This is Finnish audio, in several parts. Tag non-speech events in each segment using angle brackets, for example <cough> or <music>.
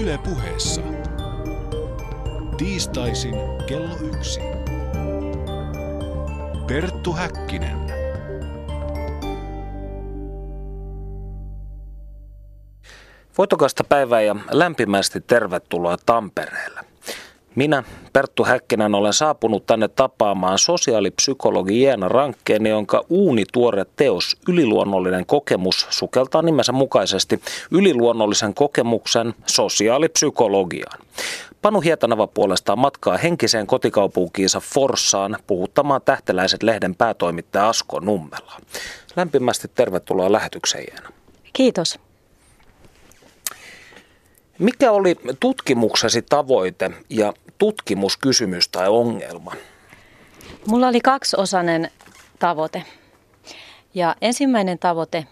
Yle puheessa. Tiistaisin kello yksi. Perttu Häkkinen. Voitokasta päivää ja lämpimästi tervetuloa Tampereelle. Minä, Perttu Häkkinen, olen saapunut tänne tapaamaan sosiaalipsykologi Jeena Rankkeen, jonka uunituore teos Yliluonnollinen kokemus sukeltaa nimensä mukaisesti yliluonnollisen kokemuksen sosiaalipsykologiaan. Panu Hietanava puolestaan matkaa henkiseen kotikaupunkiinsa Forssaan puhuttamaan tähteläiset lehden päätoimittaja Asko Nummela. Lämpimästi tervetuloa lähetykseen Jeena. Kiitos. Mikä oli tutkimuksesi tavoite ja tutkimuskysymys tai ongelma? Mulla oli kaksiosainen tavoite. Ja ensimmäinen tavoite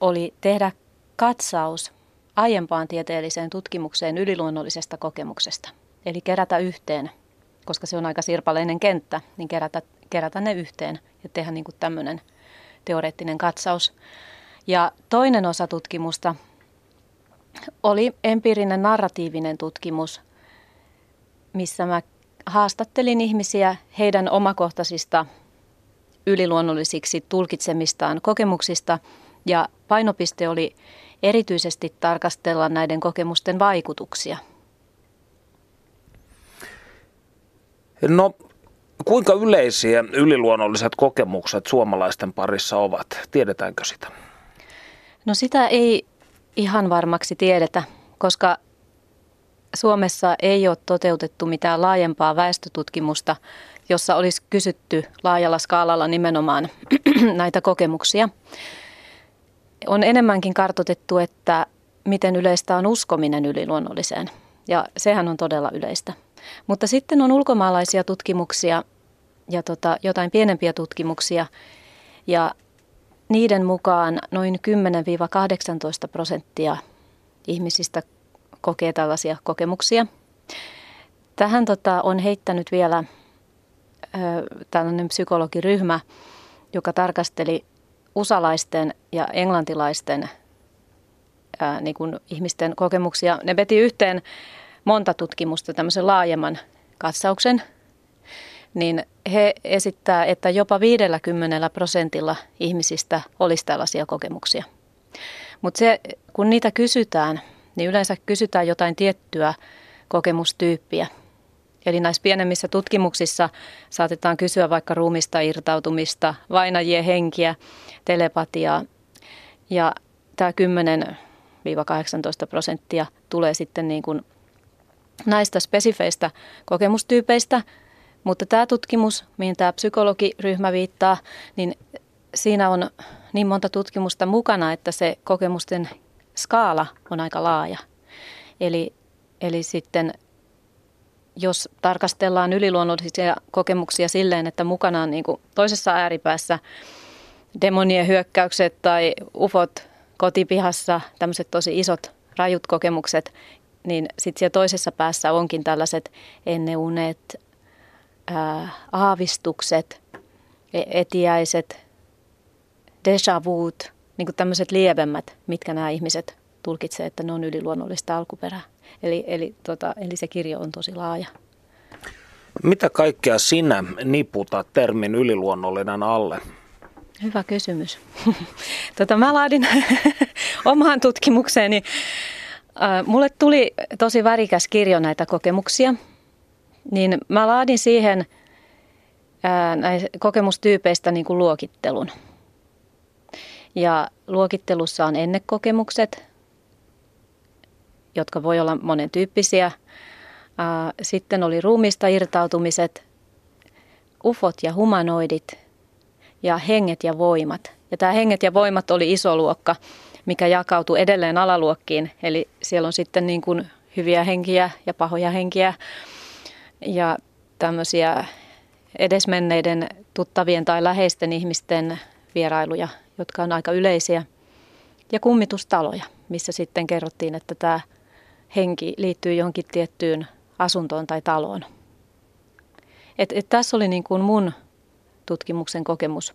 oli tehdä katsaus aiempaan tieteelliseen tutkimukseen yliluonnollisesta kokemuksesta. Eli kerätä yhteen, koska se on aika sirpaleinen kenttä, niin kerätä, kerätä ne yhteen ja tehdä niin kuin tämmöinen teoreettinen katsaus. Ja toinen osa tutkimusta oli empiirinen narratiivinen tutkimus, missä mä haastattelin ihmisiä heidän omakohtaisista yliluonnollisiksi tulkitsemistaan kokemuksista ja painopiste oli erityisesti tarkastella näiden kokemusten vaikutuksia. No, kuinka yleisiä yliluonnolliset kokemukset suomalaisten parissa ovat? Tiedetäänkö sitä? No sitä ei ihan varmaksi tiedetä, koska Suomessa ei ole toteutettu mitään laajempaa väestötutkimusta, jossa olisi kysytty laajalla skaalalla nimenomaan <clears throat> näitä kokemuksia. On enemmänkin kartotettu, että miten yleistä on uskominen yliluonnolliseen, ja sehän on todella yleistä. Mutta sitten on ulkomaalaisia tutkimuksia ja tota, jotain pienempiä tutkimuksia, ja niiden mukaan noin 10-18 prosenttia ihmisistä kokee tällaisia kokemuksia. Tähän tota, on heittänyt vielä ö, tällainen psykologiryhmä, joka tarkasteli usalaisten ja englantilaisten ää, niin kuin ihmisten kokemuksia. Ne veti yhteen monta tutkimusta, tämmöisen laajemman katsauksen – niin he esittää, että jopa 50 prosentilla ihmisistä olisi tällaisia kokemuksia. Mutta se, kun niitä kysytään, niin yleensä kysytään jotain tiettyä kokemustyyppiä. Eli näissä pienemmissä tutkimuksissa saatetaan kysyä vaikka ruumista irtautumista, vainajien henkiä, telepatiaa. Ja tämä 10-18 prosenttia tulee sitten niin kuin näistä spesifeistä kokemustyypeistä – mutta tämä tutkimus, mihin tämä psykologiryhmä viittaa, niin siinä on niin monta tutkimusta mukana, että se kokemusten skaala on aika laaja. Eli, eli sitten jos tarkastellaan yliluonnollisia kokemuksia silleen, että mukana on niin kuin toisessa ääripäässä demonien hyökkäykset tai ufot kotipihassa, tämmöiset tosi isot rajut kokemukset, niin sitten siellä toisessa päässä onkin tällaiset enneunet, ää, aavistukset, e, etiäiset, déjà vuut, niin kuin tämmöiset lievemmät, mitkä nämä ihmiset tulkitsevat, että ne on yliluonnollista alkuperää. Eli, eli, tota, eli se kirjo on tosi laaja. Mitä kaikkea sinä niputat termin yliluonnollinen alle? Hyvä kysymys. <laughs> tota, mä laadin <laughs> omaan tutkimukseeni. Mulle tuli tosi värikäs kirjo näitä kokemuksia – niin mä laadin siihen näistä kokemustyypeistä niin kuin luokittelun. Ja luokittelussa on ennekokemukset, jotka voi olla monen tyyppisiä. Sitten oli ruumista irtautumiset, ufot ja humanoidit ja henget ja voimat. Ja tämä henget ja voimat oli iso luokka, mikä jakautui edelleen alaluokkiin. Eli siellä on sitten niin kuin hyviä henkiä ja pahoja henkiä ja tämmöisiä edesmenneiden tuttavien tai läheisten ihmisten vierailuja, jotka on aika yleisiä. Ja kummitustaloja, missä sitten kerrottiin, että tämä henki liittyy johonkin tiettyyn asuntoon tai taloon. Et, et tässä oli niin kuin mun tutkimuksen kokemus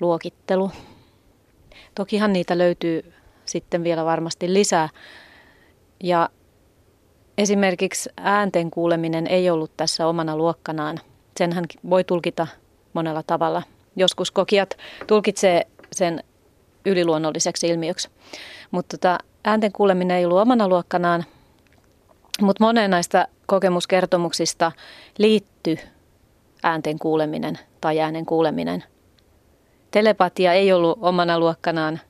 luokittelu. Tokihan niitä löytyy sitten vielä varmasti lisää. Ja esimerkiksi äänten kuuleminen ei ollut tässä omana luokkanaan. Senhän voi tulkita monella tavalla. Joskus kokijat tulkitsee sen yliluonnolliseksi ilmiöksi. Mutta tota, äänten kuuleminen ei ollut omana luokkanaan, mutta moneen näistä kokemuskertomuksista liittyy äänten kuuleminen tai äänen kuuleminen. Telepatia ei ollut omana luokkanaan,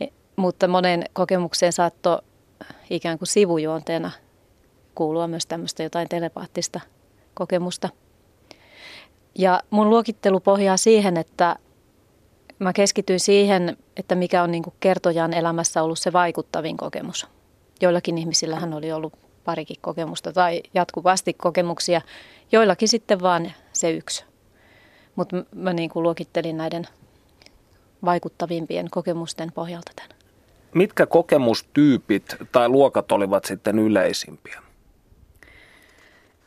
e, mutta monen kokemukseen saattoi ikään kuin sivujuonteena kuulua myös tämmöistä jotain telepaattista kokemusta. Ja mun luokittelu pohjaa siihen, että mä keskityin siihen, että mikä on niin kuin kertojan elämässä ollut se vaikuttavin kokemus. Joillakin ihmisillähän oli ollut parikin kokemusta tai jatkuvasti kokemuksia, joillakin sitten vaan se yksi. Mutta mä niin kuin luokittelin näiden vaikuttavimpien kokemusten pohjalta tämän. Mitkä kokemustyypit tai luokat olivat sitten yleisimpiä?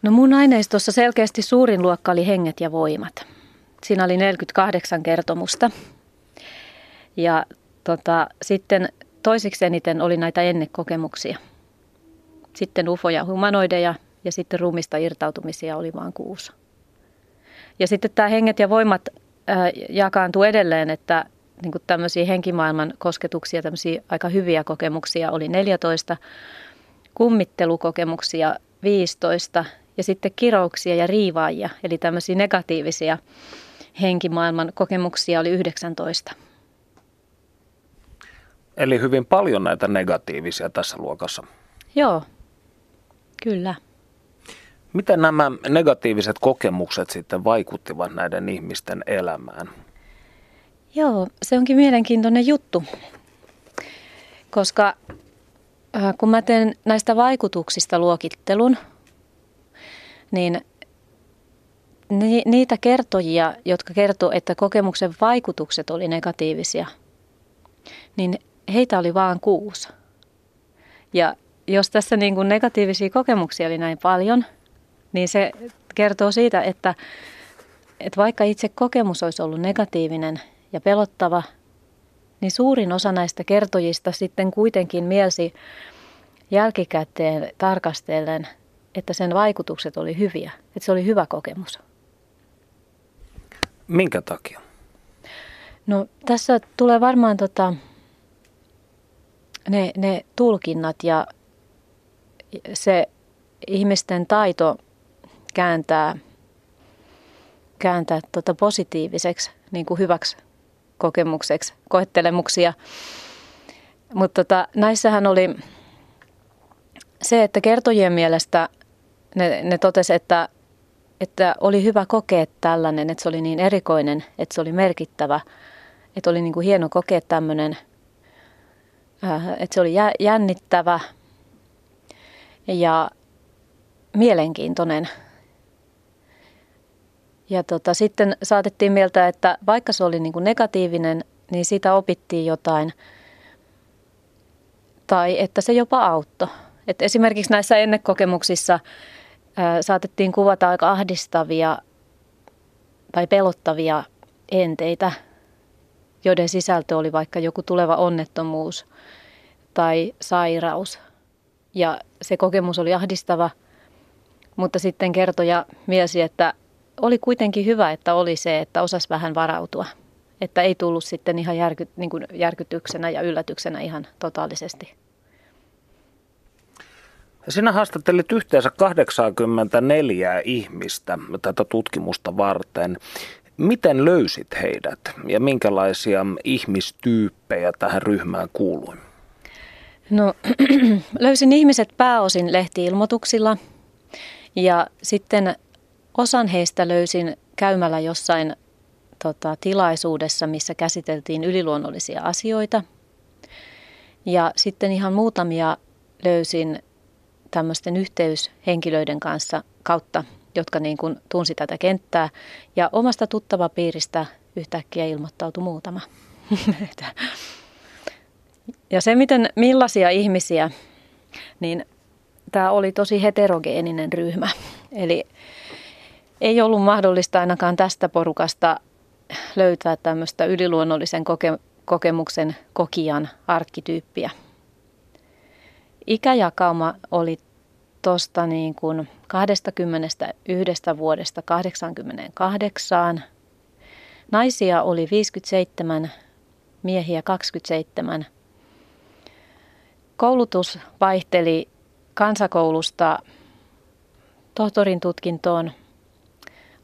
No mun aineistossa selkeästi suurin luokka oli henget ja voimat. Siinä oli 48 kertomusta. Ja tota, sitten toisiksi eniten oli näitä ennekokemuksia. Sitten ufoja, humanoideja ja sitten rumista irtautumisia oli vain kuusi. Ja sitten tämä henget ja voimat äh, jakaantuu edelleen, että niin tämmöisiä henkimaailman kosketuksia, tämmöisiä aika hyviä kokemuksia oli 14, kummittelukokemuksia 15 ja sitten kirouksia ja riivaajia, eli tämmöisiä negatiivisia henkimaailman kokemuksia oli 19. Eli hyvin paljon näitä negatiivisia tässä luokassa. Joo, kyllä. Miten nämä negatiiviset kokemukset sitten vaikuttivat näiden ihmisten elämään? Joo, se onkin mielenkiintoinen juttu, koska äh, kun mä teen näistä vaikutuksista luokittelun, niin niitä kertojia, jotka kertoo, että kokemuksen vaikutukset oli negatiivisia, niin heitä oli vain kuusi. Ja jos tässä niin kuin negatiivisia kokemuksia oli näin paljon, niin se kertoo siitä, että, että vaikka itse kokemus olisi ollut negatiivinen ja pelottava, niin suurin osa näistä kertojista sitten kuitenkin mielsi jälkikäteen tarkastellen, että sen vaikutukset oli hyviä, että se oli hyvä kokemus. Minkä takia? No tässä tulee varmaan tota, ne, ne tulkinnat ja se ihmisten taito kääntää, kääntää tota positiiviseksi, niin kuin hyväksi kokemukseksi, koettelemuksia. Mutta tota, näissähän oli se, että kertojien mielestä ne, ne totesi, että, että oli hyvä kokea tällainen, että se oli niin erikoinen, että se oli merkittävä, että oli niin kuin hieno kokea tämmöinen, äh, että se oli jännittävä ja mielenkiintoinen. Ja tota, sitten saatettiin mieltä, että vaikka se oli niin kuin negatiivinen, niin siitä opittiin jotain. Tai että se jopa auttoi. Et esimerkiksi näissä ennekokemuksissa saatettiin kuvata aika ahdistavia tai pelottavia enteitä, joiden sisältö oli vaikka joku tuleva onnettomuus tai sairaus. Ja se kokemus oli ahdistava, mutta sitten kertoja miesi, että oli kuitenkin hyvä, että oli se, että osas vähän varautua. Että ei tullut sitten ihan järky, niin järkytyksenä ja yllätyksenä ihan totaalisesti. Sinä haastattelit yhteensä 84 ihmistä tätä tutkimusta varten. Miten löysit heidät ja minkälaisia ihmistyyppejä tähän ryhmään kuului? No <clears throat> löysin ihmiset pääosin lehtiilmoituksilla ja sitten osan heistä löysin käymällä jossain tota, tilaisuudessa, missä käsiteltiin yliluonnollisia asioita. Ja sitten ihan muutamia löysin tämmöisten yhteyshenkilöiden kanssa kautta, jotka niin kuin tunsi tätä kenttää. Ja omasta tuttavapiiristä yhtäkkiä ilmoittautui muutama. <laughs> ja se, miten, millaisia ihmisiä, niin tämä oli tosi heterogeeninen ryhmä. Eli ei ollut mahdollista ainakaan tästä porukasta löytää tämmöistä yliluonnollisen koke- kokemuksen kokijan arkkityyppiä. Ikäjakauma oli tuosta niin kuin 21 vuodesta 88. Naisia oli 57, miehiä 27. Koulutus vaihteli kansakoulusta tohtorin tutkintoon,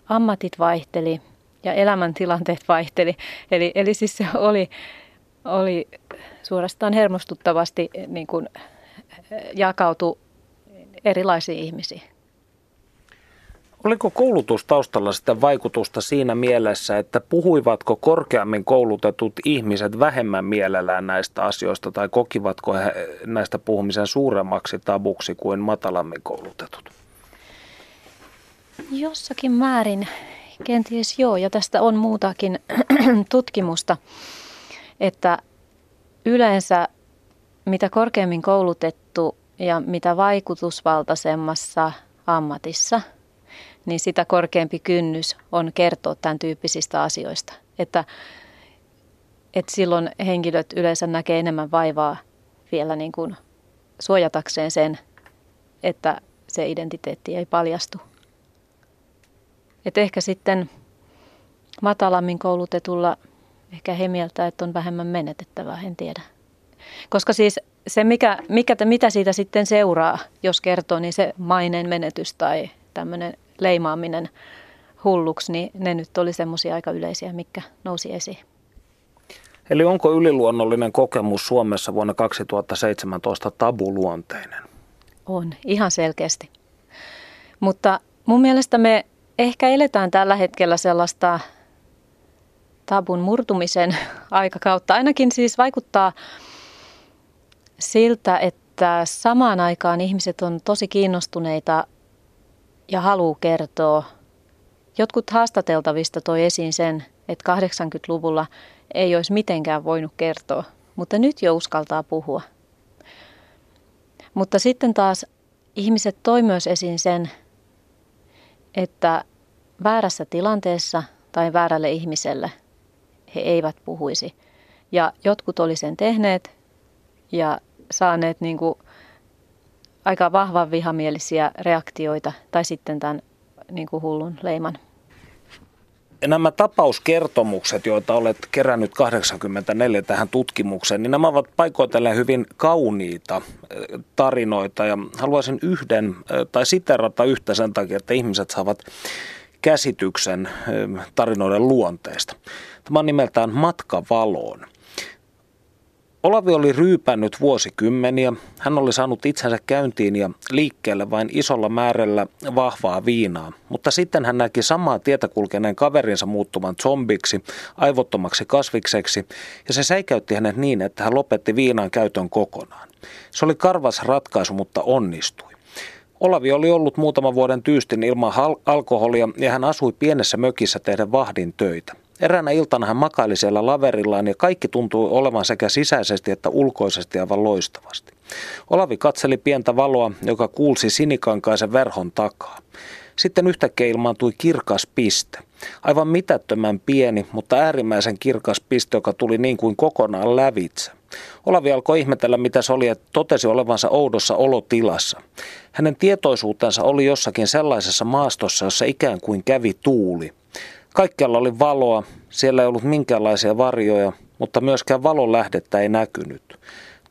ammatit vaihteli ja elämäntilanteet vaihteli. Eli, eli siis se oli, oli suorastaan hermostuttavasti niin kuin jakautu erilaisiin ihmisiin. Oliko koulutustaustalla sitä vaikutusta siinä mielessä, että puhuivatko korkeammin koulutetut ihmiset vähemmän mielellään näistä asioista tai kokivatko he näistä puhumisen suuremmaksi tabuksi kuin matalammin koulutetut? Jossakin määrin kenties joo, ja tästä on muutakin <clears throat> tutkimusta, että yleensä mitä korkeammin koulutettu ja mitä vaikutusvaltaisemmassa ammatissa, niin sitä korkeampi kynnys on kertoa tämän tyyppisistä asioista. Että, että silloin henkilöt yleensä näkee enemmän vaivaa vielä niin kuin suojatakseen sen, että se identiteetti ei paljastu. Et ehkä sitten matalammin koulutetulla ehkä he mieltä, että on vähemmän menetettävää, en tiedä. Koska siis se, mikä, mikä, mitä siitä sitten seuraa, jos kertoo, niin se maineen menetys tai tämmöinen leimaaminen hulluksi, niin ne nyt oli semmoisia aika yleisiä, mikä nousi esiin. Eli onko yliluonnollinen kokemus Suomessa vuonna 2017 tabuluonteinen? On, ihan selkeästi. Mutta mun mielestä me ehkä eletään tällä hetkellä sellaista tabun murtumisen <laughs> aikakautta. Ainakin siis vaikuttaa siltä, että samaan aikaan ihmiset on tosi kiinnostuneita ja haluaa kertoa. Jotkut haastateltavista toi esiin sen, että 80-luvulla ei olisi mitenkään voinut kertoa, mutta nyt jo uskaltaa puhua. Mutta sitten taas ihmiset toi myös esiin sen, että väärässä tilanteessa tai väärälle ihmiselle he eivät puhuisi. Ja jotkut oli sen tehneet ja saaneet niin kuin aika vahvan vihamielisiä reaktioita tai sitten tämän niin kuin hullun leiman. Nämä tapauskertomukset, joita olet kerännyt 84 tähän tutkimukseen, niin nämä ovat paikoitellen hyvin kauniita eh, tarinoita ja haluaisin yhden eh, tai siterata yhtä sen takia, että ihmiset saavat käsityksen eh, tarinoiden luonteesta. Tämä on nimeltään Matka valoon. Olavi oli ryypännyt vuosikymmeniä. Hän oli saanut itsensä käyntiin ja liikkeelle vain isolla määrällä vahvaa viinaa. Mutta sitten hän näki samaa tietä kulkeneen kaverinsa muuttuvan zombiksi, aivottomaksi kasvikseksi, ja se säikäytti hänet niin, että hän lopetti viinan käytön kokonaan. Se oli karvas ratkaisu, mutta onnistui. Olavi oli ollut muutaman vuoden tyystin ilman alkoholia ja hän asui pienessä mökissä tehdä vahdin töitä. Eräänä iltana hän makaili siellä laverillaan ja kaikki tuntui olevan sekä sisäisesti että ulkoisesti aivan loistavasti. Olavi katseli pientä valoa, joka kuulsi sinikankaisen verhon takaa. Sitten yhtäkkiä ilmaantui kirkas piste. Aivan mitättömän pieni, mutta äärimmäisen kirkas piste, joka tuli niin kuin kokonaan lävitse. Olavi alkoi ihmetellä, mitä se oli, että totesi olevansa oudossa olotilassa. Hänen tietoisuutensa oli jossakin sellaisessa maastossa, jossa ikään kuin kävi tuuli. Kaikkialla oli valoa, siellä ei ollut minkäänlaisia varjoja, mutta myöskään valon lähdettä ei näkynyt.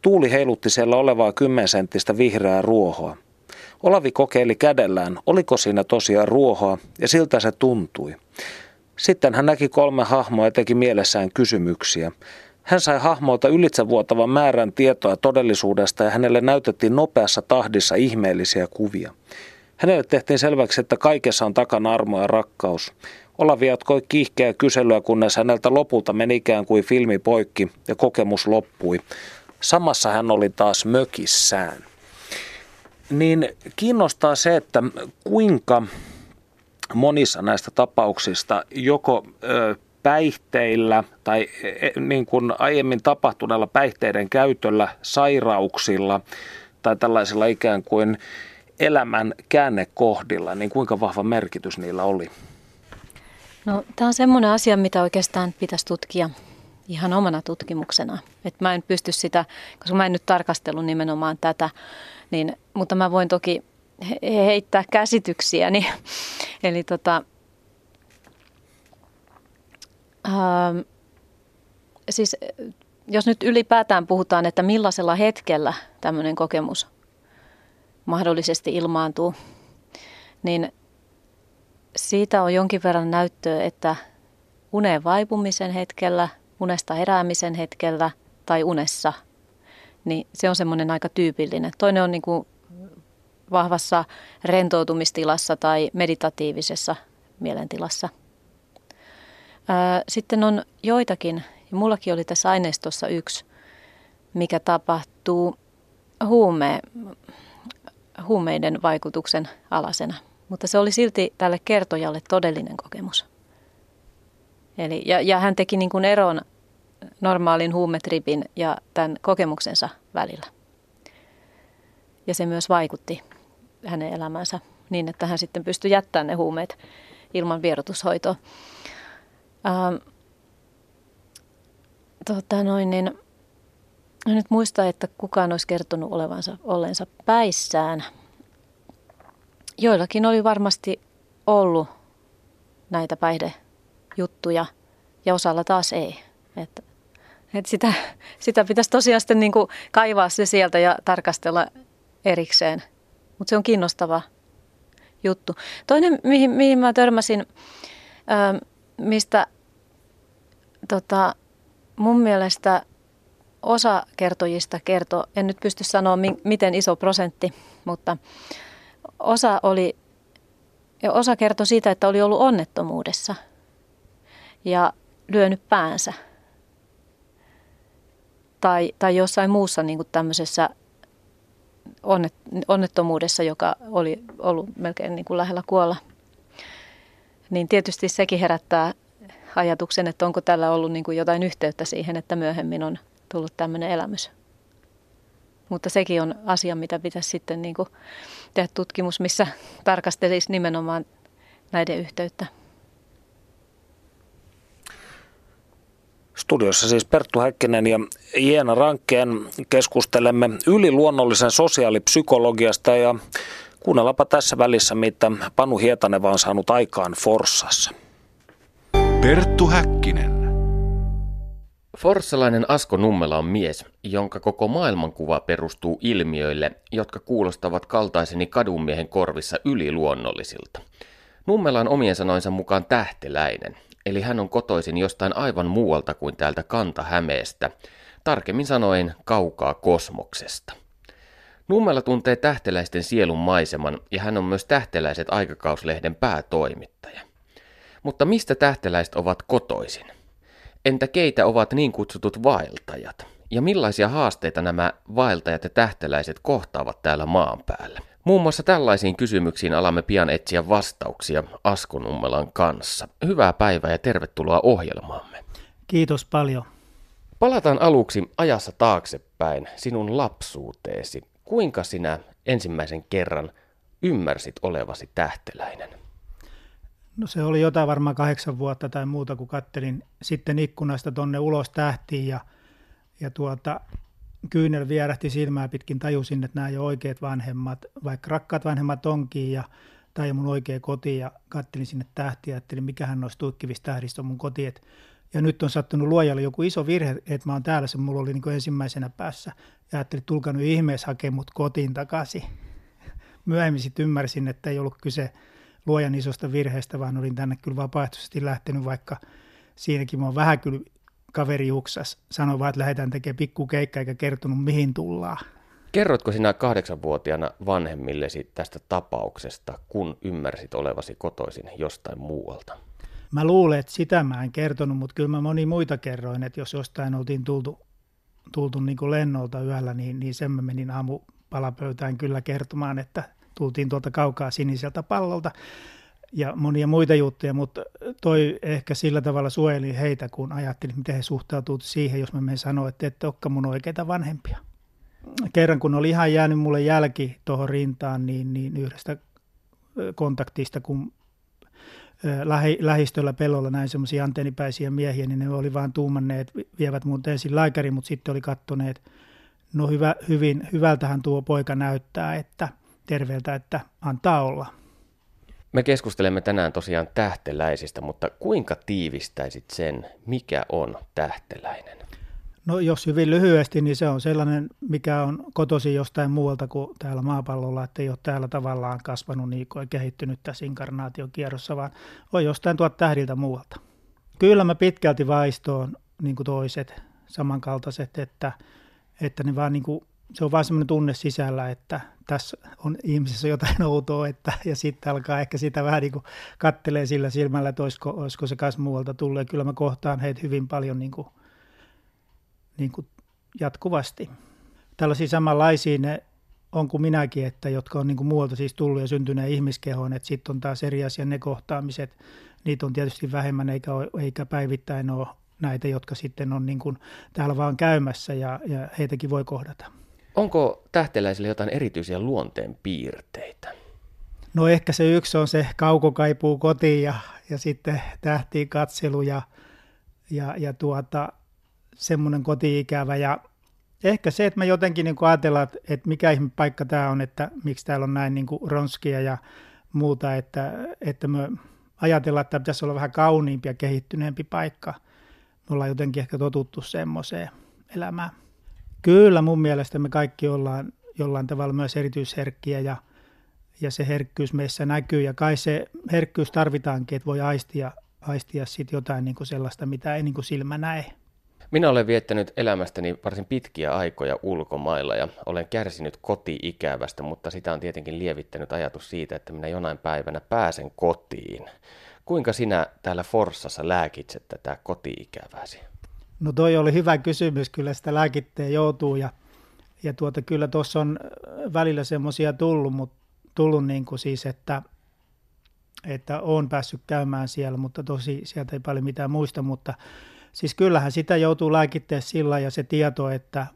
Tuuli heilutti siellä olevaa kymmensenttistä vihreää ruohoa. Olavi kokeili kädellään, oliko siinä tosiaan ruohoa, ja siltä se tuntui. Sitten hän näki kolme hahmoa ja teki mielessään kysymyksiä. Hän sai hahmoilta ylitsevuotavan määrän tietoa todellisuudesta ja hänelle näytettiin nopeassa tahdissa ihmeellisiä kuvia. Hänelle tehtiin selväksi, että kaikessa on takana armo ja rakkaus. Olavi jatkoi kiihkeä kyselyä, kunnes häneltä lopulta meni ikään kuin filmi poikki ja kokemus loppui. Samassa hän oli taas mökissään. Niin kiinnostaa se, että kuinka monissa näistä tapauksista joko ö, päihteillä tai e, e, niin kuin aiemmin tapahtuneella päihteiden käytöllä, sairauksilla tai tällaisilla ikään kuin elämän käännekohdilla, niin kuinka vahva merkitys niillä oli? No, tämä on semmoinen asia, mitä oikeastaan pitäisi tutkia ihan omana tutkimuksena. Et mä en pysty sitä, koska mä en nyt tarkastellut nimenomaan tätä, niin, mutta mä voin toki heittää käsityksiäni. <laughs> Eli tota, ähm, siis jos nyt ylipäätään puhutaan, että millaisella hetkellä tämmöinen kokemus mahdollisesti ilmaantuu, niin siitä on jonkin verran näyttöä, että uneen vaipumisen hetkellä, unesta heräämisen hetkellä tai unessa, niin se on semmoinen aika tyypillinen. Toinen on niin kuin vahvassa rentoutumistilassa tai meditatiivisessa mielentilassa. Sitten on joitakin, ja mullakin oli tässä aineistossa yksi, mikä tapahtuu huume, huumeiden vaikutuksen alasena. Mutta se oli silti tälle kertojalle todellinen kokemus. Eli, ja, ja hän teki niin kuin eron normaalin huumetripin ja tämän kokemuksensa välillä. Ja se myös vaikutti hänen elämänsä niin, että hän sitten pystyi jättämään ne huumeet ilman vierotushoitoa. Ähm, tota noin, niin, en nyt muista, että kukaan olisi kertonut olevansa ollensa päissään. Joillakin oli varmasti ollut näitä päihdejuttuja ja osalla taas ei. Että, että sitä, sitä pitäisi tosiaan sitten niin kuin kaivaa se sieltä ja tarkastella erikseen – mutta se on kiinnostava juttu. Toinen, mihin, mihin mä törmäsin, ähm, mistä tota, mun mielestä osa kertojista kertoo, en nyt pysty sanoa mi- miten iso prosentti, mutta osa oli, ja osa kertoi siitä, että oli ollut onnettomuudessa ja lyönyt päänsä. Tai, tai jossain muussa niin kuin tämmöisessä onnet, onnettomuudessa, joka oli ollut melkein niin kuin lähellä kuolla. Niin tietysti sekin herättää ajatuksen, että onko tällä ollut niin kuin jotain yhteyttä siihen, että myöhemmin on tullut tämmöinen elämys. Mutta sekin on asia, mitä pitäisi sitten niin kuin tehdä tutkimus, missä tarkastelisi nimenomaan näiden yhteyttä. Studiossa siis Perttu Häkkinen ja Jeena Rankkeen keskustelemme yliluonnollisen sosiaalipsykologiasta ja kuunnellaanpa tässä välissä, mitä Panu Hietaneva on saanut aikaan Forssassa. Perttu Häkkinen. Forssalainen Asko Nummela on mies, jonka koko maailmankuva perustuu ilmiöille, jotka kuulostavat kaltaiseni kadunmiehen korvissa yliluonnollisilta. Nummela on omien sanoinsa mukaan tähteläinen, eli hän on kotoisin jostain aivan muualta kuin täältä Kanta-Hämeestä, tarkemmin sanoen kaukaa kosmoksesta. Nummela tuntee tähteläisten sielun maiseman ja hän on myös tähteläiset aikakauslehden päätoimittaja. Mutta mistä tähteläiset ovat kotoisin? Entä keitä ovat niin kutsutut vaeltajat? Ja millaisia haasteita nämä vaeltajat ja tähteläiset kohtaavat täällä maan päällä? Muun muassa tällaisiin kysymyksiin alamme pian etsiä vastauksia Asko Nummelan kanssa. Hyvää päivää ja tervetuloa ohjelmaamme. Kiitos paljon. Palataan aluksi ajassa taaksepäin sinun lapsuuteesi. Kuinka sinä ensimmäisen kerran ymmärsit olevasi tähteläinen? No se oli jotain varmaan kahdeksan vuotta tai muuta, kun kattelin sitten ikkunasta tonne ulos tähtiin ja, ja tuota, kyynel vierähti silmää pitkin, tajusin, että nämä ole oikeat vanhemmat, vaikka rakkaat vanhemmat onkin ja tai mun oikea koti ja kattelin sinne tähtiä ja ajattelin, mikähän noista tuikkivista tähdistä on mun koti. Et, ja nyt on sattunut luojalle joku iso virhe, että mä oon täällä, se mulla oli niin ensimmäisenä päässä. Ja ajattelin, että tulkaa nyt ihmeessä hakea mut kotiin takaisin. <laughs> Myöhemmin sitten ymmärsin, että ei ollut kyse luojan isosta virheestä, vaan olin tänne kyllä vapaaehtoisesti lähtenyt, vaikka siinäkin mä oon vähän kyllä kaveri Juksas sanoi vaan, että lähdetään tekemään pikkukeikka eikä kertonut mihin tullaan. Kerrotko sinä kahdeksanvuotiaana vanhemmillesi tästä tapauksesta, kun ymmärsit olevasi kotoisin jostain muualta? Mä luulen, että sitä mä en kertonut, mutta kyllä mä moni muita kerroin, että jos jostain oltiin tultu, tultu niin kuin lennolta yöllä, niin, niin sen mä menin aamu palapöytään kyllä kertomaan, että tultiin tuolta kaukaa siniseltä pallolta ja monia muita juttuja, mutta toi ehkä sillä tavalla suojeli heitä, kun ajattelin, miten he suhtautuvat siihen, jos mä menen sanoa, että ette olekaan mun oikeita vanhempia. Kerran kun oli ihan jäänyt mulle jälki tuohon rintaan, niin, niin yhdestä kontaktista, kun lähi, lähistöllä pelolla näin semmoisia antennipäisiä miehiä, niin ne oli vaan tuumanneet, vievät muut ensin lääkäri, mutta sitten oli kattoneet, no hyvä, hyvin, hyvältähän tuo poika näyttää, että terveeltä, että antaa olla. Me keskustelemme tänään tosiaan tähteläisistä, mutta kuinka tiivistäisit sen, mikä on tähteläinen? No jos hyvin lyhyesti, niin se on sellainen, mikä on kotosi jostain muualta kuin täällä maapallolla, että ei ole täällä tavallaan kasvanut niin kuin kehittynyt tässä inkarnaatiokierrossa, vaan on jostain tuot tähdiltä muualta. Kyllä mä pitkälti vaistoon niin kuin toiset samankaltaiset, että, että ne vaan niin kuin, se on vaan semmoinen tunne sisällä, että tässä on ihmisessä jotain <laughs> outoa, että, ja sitten alkaa ehkä sitä vähän niin kattelee sillä silmällä, että olisiko, olisiko se kas muualta. Ja kyllä mä kohtaan heitä hyvin paljon niin kuin niin kuin jatkuvasti. Tällaisia samanlaisia ne on kuin minäkin, että jotka on niin kuin muualta siis tullut ja syntyneen ihmiskehoon, että sitten on taas eri asia ne kohtaamiset. Niitä on tietysti vähemmän eikä, ole, eikä päivittäin ole näitä, jotka sitten on niin kuin täällä vaan käymässä ja, ja heitäkin voi kohdata. Onko tähteläisille jotain erityisiä luonteen piirteitä? No ehkä se yksi on se kaukokaipuu kotiin ja, ja sitten tähtiin katselu ja, ja, ja tuota, semmoinen koti-ikävä ja ehkä se, että me jotenkin niin ajatellaan, että mikä ihme paikka tämä on, että miksi täällä on näin niin kuin ronskia ja muuta, että, että me ajatellaan, että pitäisi olla vähän kauniimpi ja kehittyneempi paikka. Me ollaan jotenkin ehkä totuttu semmoiseen elämään. Kyllä mun mielestä me kaikki ollaan jollain tavalla myös erityisherkkiä ja, ja se herkkyys meissä näkyy ja kai se herkkyys tarvitaankin, että voi aistia, aistia sit jotain niin kuin sellaista, mitä ei niin kuin silmä näe. Minä olen viettänyt elämästäni varsin pitkiä aikoja ulkomailla ja olen kärsinyt koti-ikävästä, mutta sitä on tietenkin lievittänyt ajatus siitä, että minä jonain päivänä pääsen kotiin. Kuinka sinä täällä Forssassa lääkitset tätä koti-ikäväsi? No toi oli hyvä kysymys, kyllä sitä lääkitteen joutuu ja, ja tuota, kyllä tuossa on välillä semmoisia tullut, mutta tullut niin kuin siis, että, että olen päässyt käymään siellä, mutta tosi sieltä ei paljon mitään muista, mutta Siis kyllähän sitä joutuu lääkittää sillä ja se tieto, että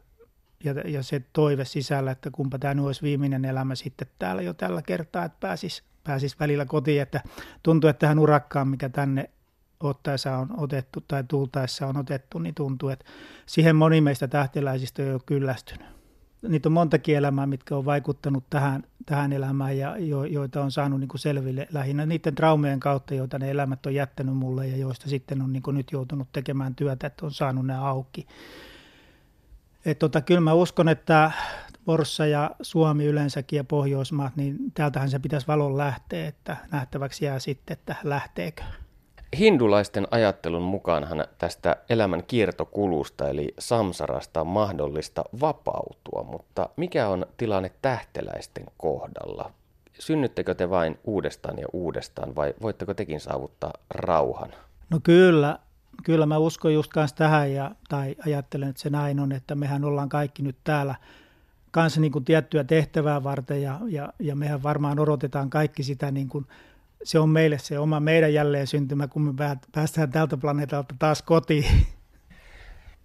ja, ja se toive sisällä, että kumpa tämä nyt olisi viimeinen elämä sitten täällä jo tällä kertaa, että pääsis, pääsis välillä kotiin, että tuntuu, että tähän urakkaan, mikä tänne ottaessa on otettu tai tultaessa on otettu, niin tuntuu, että siihen moni meistä tähtiläisistä on jo kyllästynyt niitä on montakin elämää, mitkä on vaikuttanut tähän, tähän elämään ja jo, joita on saanut niin kuin selville lähinnä niiden traumeen kautta, joita ne elämät on jättänyt mulle ja joista sitten on niin kuin nyt joutunut tekemään työtä, että on saanut ne auki. Et tota, kyllä mä uskon, että Forssa ja Suomi yleensäkin ja Pohjoismaat, niin täältähän se pitäisi valon lähteä, että nähtäväksi jää sitten, että lähteekö. Hindulaisten ajattelun mukaanhan tästä elämän kiertokulusta eli samsarasta on mahdollista vapautua, mutta mikä on tilanne tähteläisten kohdalla? Synnyttekö te vain uudestaan ja uudestaan vai voitteko tekin saavuttaa rauhan? No kyllä, kyllä mä uskon just kanssa tähän ja, tai ajattelen, että se näin on, että mehän ollaan kaikki nyt täällä kanssa niin kuin tiettyä tehtävää varten ja, ja, ja mehän varmaan odotetaan kaikki sitä niin kuin se on meille se oma meidän jälleen syntymä, kun me päästään tältä planeetalta taas kotiin.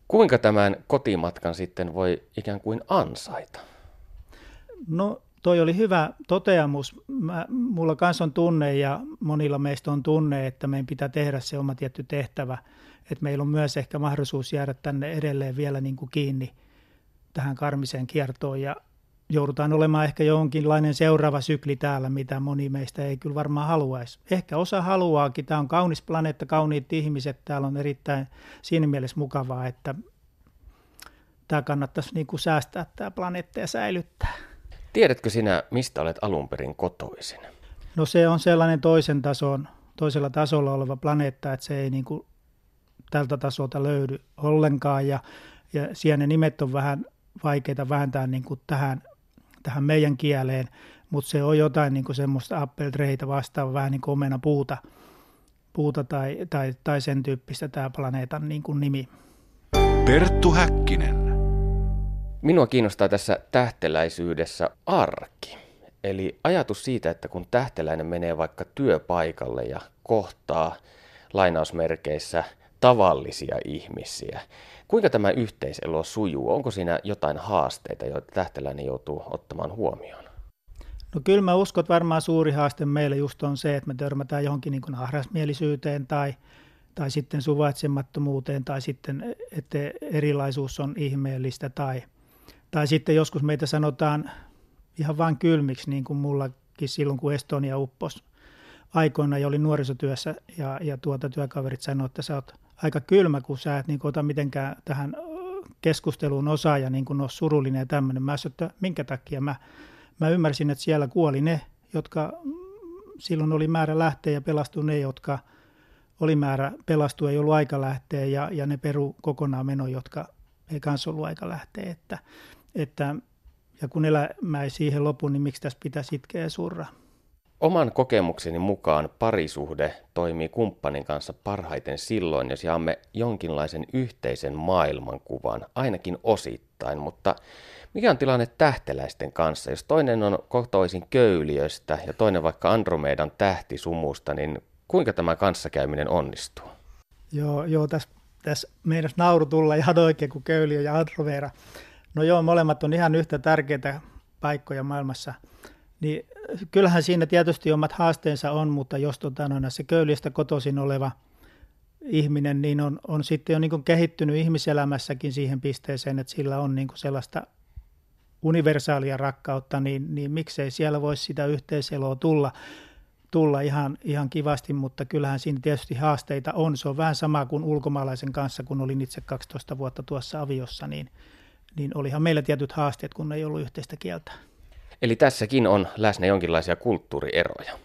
Kuinka tämän kotimatkan sitten voi ikään kuin ansaita? No toi oli hyvä toteamus. Mä, mulla kanssa on tunne ja monilla meistä on tunne, että meidän pitää tehdä se oma tietty tehtävä. Että meillä on myös ehkä mahdollisuus jäädä tänne edelleen vielä niin kuin kiinni tähän karmiseen kiertoon ja joudutaan olemaan ehkä jonkinlainen seuraava sykli täällä, mitä moni meistä ei kyllä varmaan haluaisi. Ehkä osa haluaakin. Tämä on kaunis planeetta, kauniit ihmiset. Täällä on erittäin siinä mielessä mukavaa, että tämä kannattaisi niin kuin säästää tämä planeetta ja säilyttää. Tiedätkö sinä, mistä olet alun perin kotoisin? No se on sellainen toisen tason, toisella tasolla oleva planeetta, että se ei niin kuin tältä tasolta löydy ollenkaan. Ja, ja siellä ne nimet on vähän vaikeita vääntää niin kuin tähän tähän meidän kieleen, mutta se on jotain niin kuin semmoista appeltreitä vastaava, vähän niin kuin omena puuta, puuta tai, tai, tai sen tyyppistä tämä planeetan niin kuin nimi. Perttu Häkkinen. Minua kiinnostaa tässä tähteläisyydessä arki. Eli ajatus siitä, että kun tähteläinen menee vaikka työpaikalle ja kohtaa lainausmerkeissä tavallisia ihmisiä, Kuinka tämä yhteiselo sujuu? Onko siinä jotain haasteita, joita tähteläinen joutuu ottamaan huomioon? No kyllä mä uskon, että varmaan suuri haaste meille just on se, että me törmätään johonkin niin kuin ahrasmielisyyteen tai, tai sitten suvaitsemattomuuteen tai sitten, että erilaisuus on ihmeellistä tai, tai sitten joskus meitä sanotaan ihan vain kylmiksi, niin kuin mullakin silloin, kun Estonia upposi aikoina ja oli nuorisotyössä ja, ja tuota työkaverit sanoivat, että sä oot aika kylmä, kun sä et niin ota mitenkään tähän keskusteluun osaa ja niin ole surullinen ja tämmöinen. Mä että minkä takia mä, mä ymmärsin, että siellä kuoli ne, jotka silloin oli määrä lähteä ja pelastui ne, jotka oli määrä pelastua, ei ollut aika lähteä ja, ja ne peru kokonaan meno, jotka ei kanssa ollut aika lähteä. Että, että, ja kun elämä ei siihen lopu, niin miksi tässä pitäisi itkeä ja surra? Oman kokemukseni mukaan parisuhde toimii kumppanin kanssa parhaiten silloin, jos jaamme jonkinlaisen yhteisen maailmankuvan, ainakin osittain, mutta mikä on tilanne tähteläisten kanssa? Jos toinen on kotoisin köyliöstä ja toinen vaikka Andromedan tähtisumusta, niin kuinka tämä kanssakäyminen onnistuu? Joo, joo tässä, tässä meidän nauru tulla ihan oikein kuin köyliö ja Andromeda. No joo, molemmat on ihan yhtä tärkeitä paikkoja maailmassa – niin kyllähän siinä tietysti omat haasteensa on, mutta jos tota, no, se köylistä kotoisin oleva ihminen, niin on, on sitten jo niin kehittynyt ihmiselämässäkin siihen pisteeseen, että sillä on niin sellaista universaalia rakkautta, niin, niin miksei siellä voisi sitä yhteiseloa tulla, tulla ihan, ihan kivasti, mutta kyllähän siinä tietysti haasteita on. Se on vähän sama kuin ulkomaalaisen kanssa, kun olin itse 12 vuotta tuossa aviossa, niin, niin olihan meillä tietyt haasteet, kun ei ollut yhteistä kieltä. Eli tässäkin on läsnä jonkinlaisia kulttuurieroja.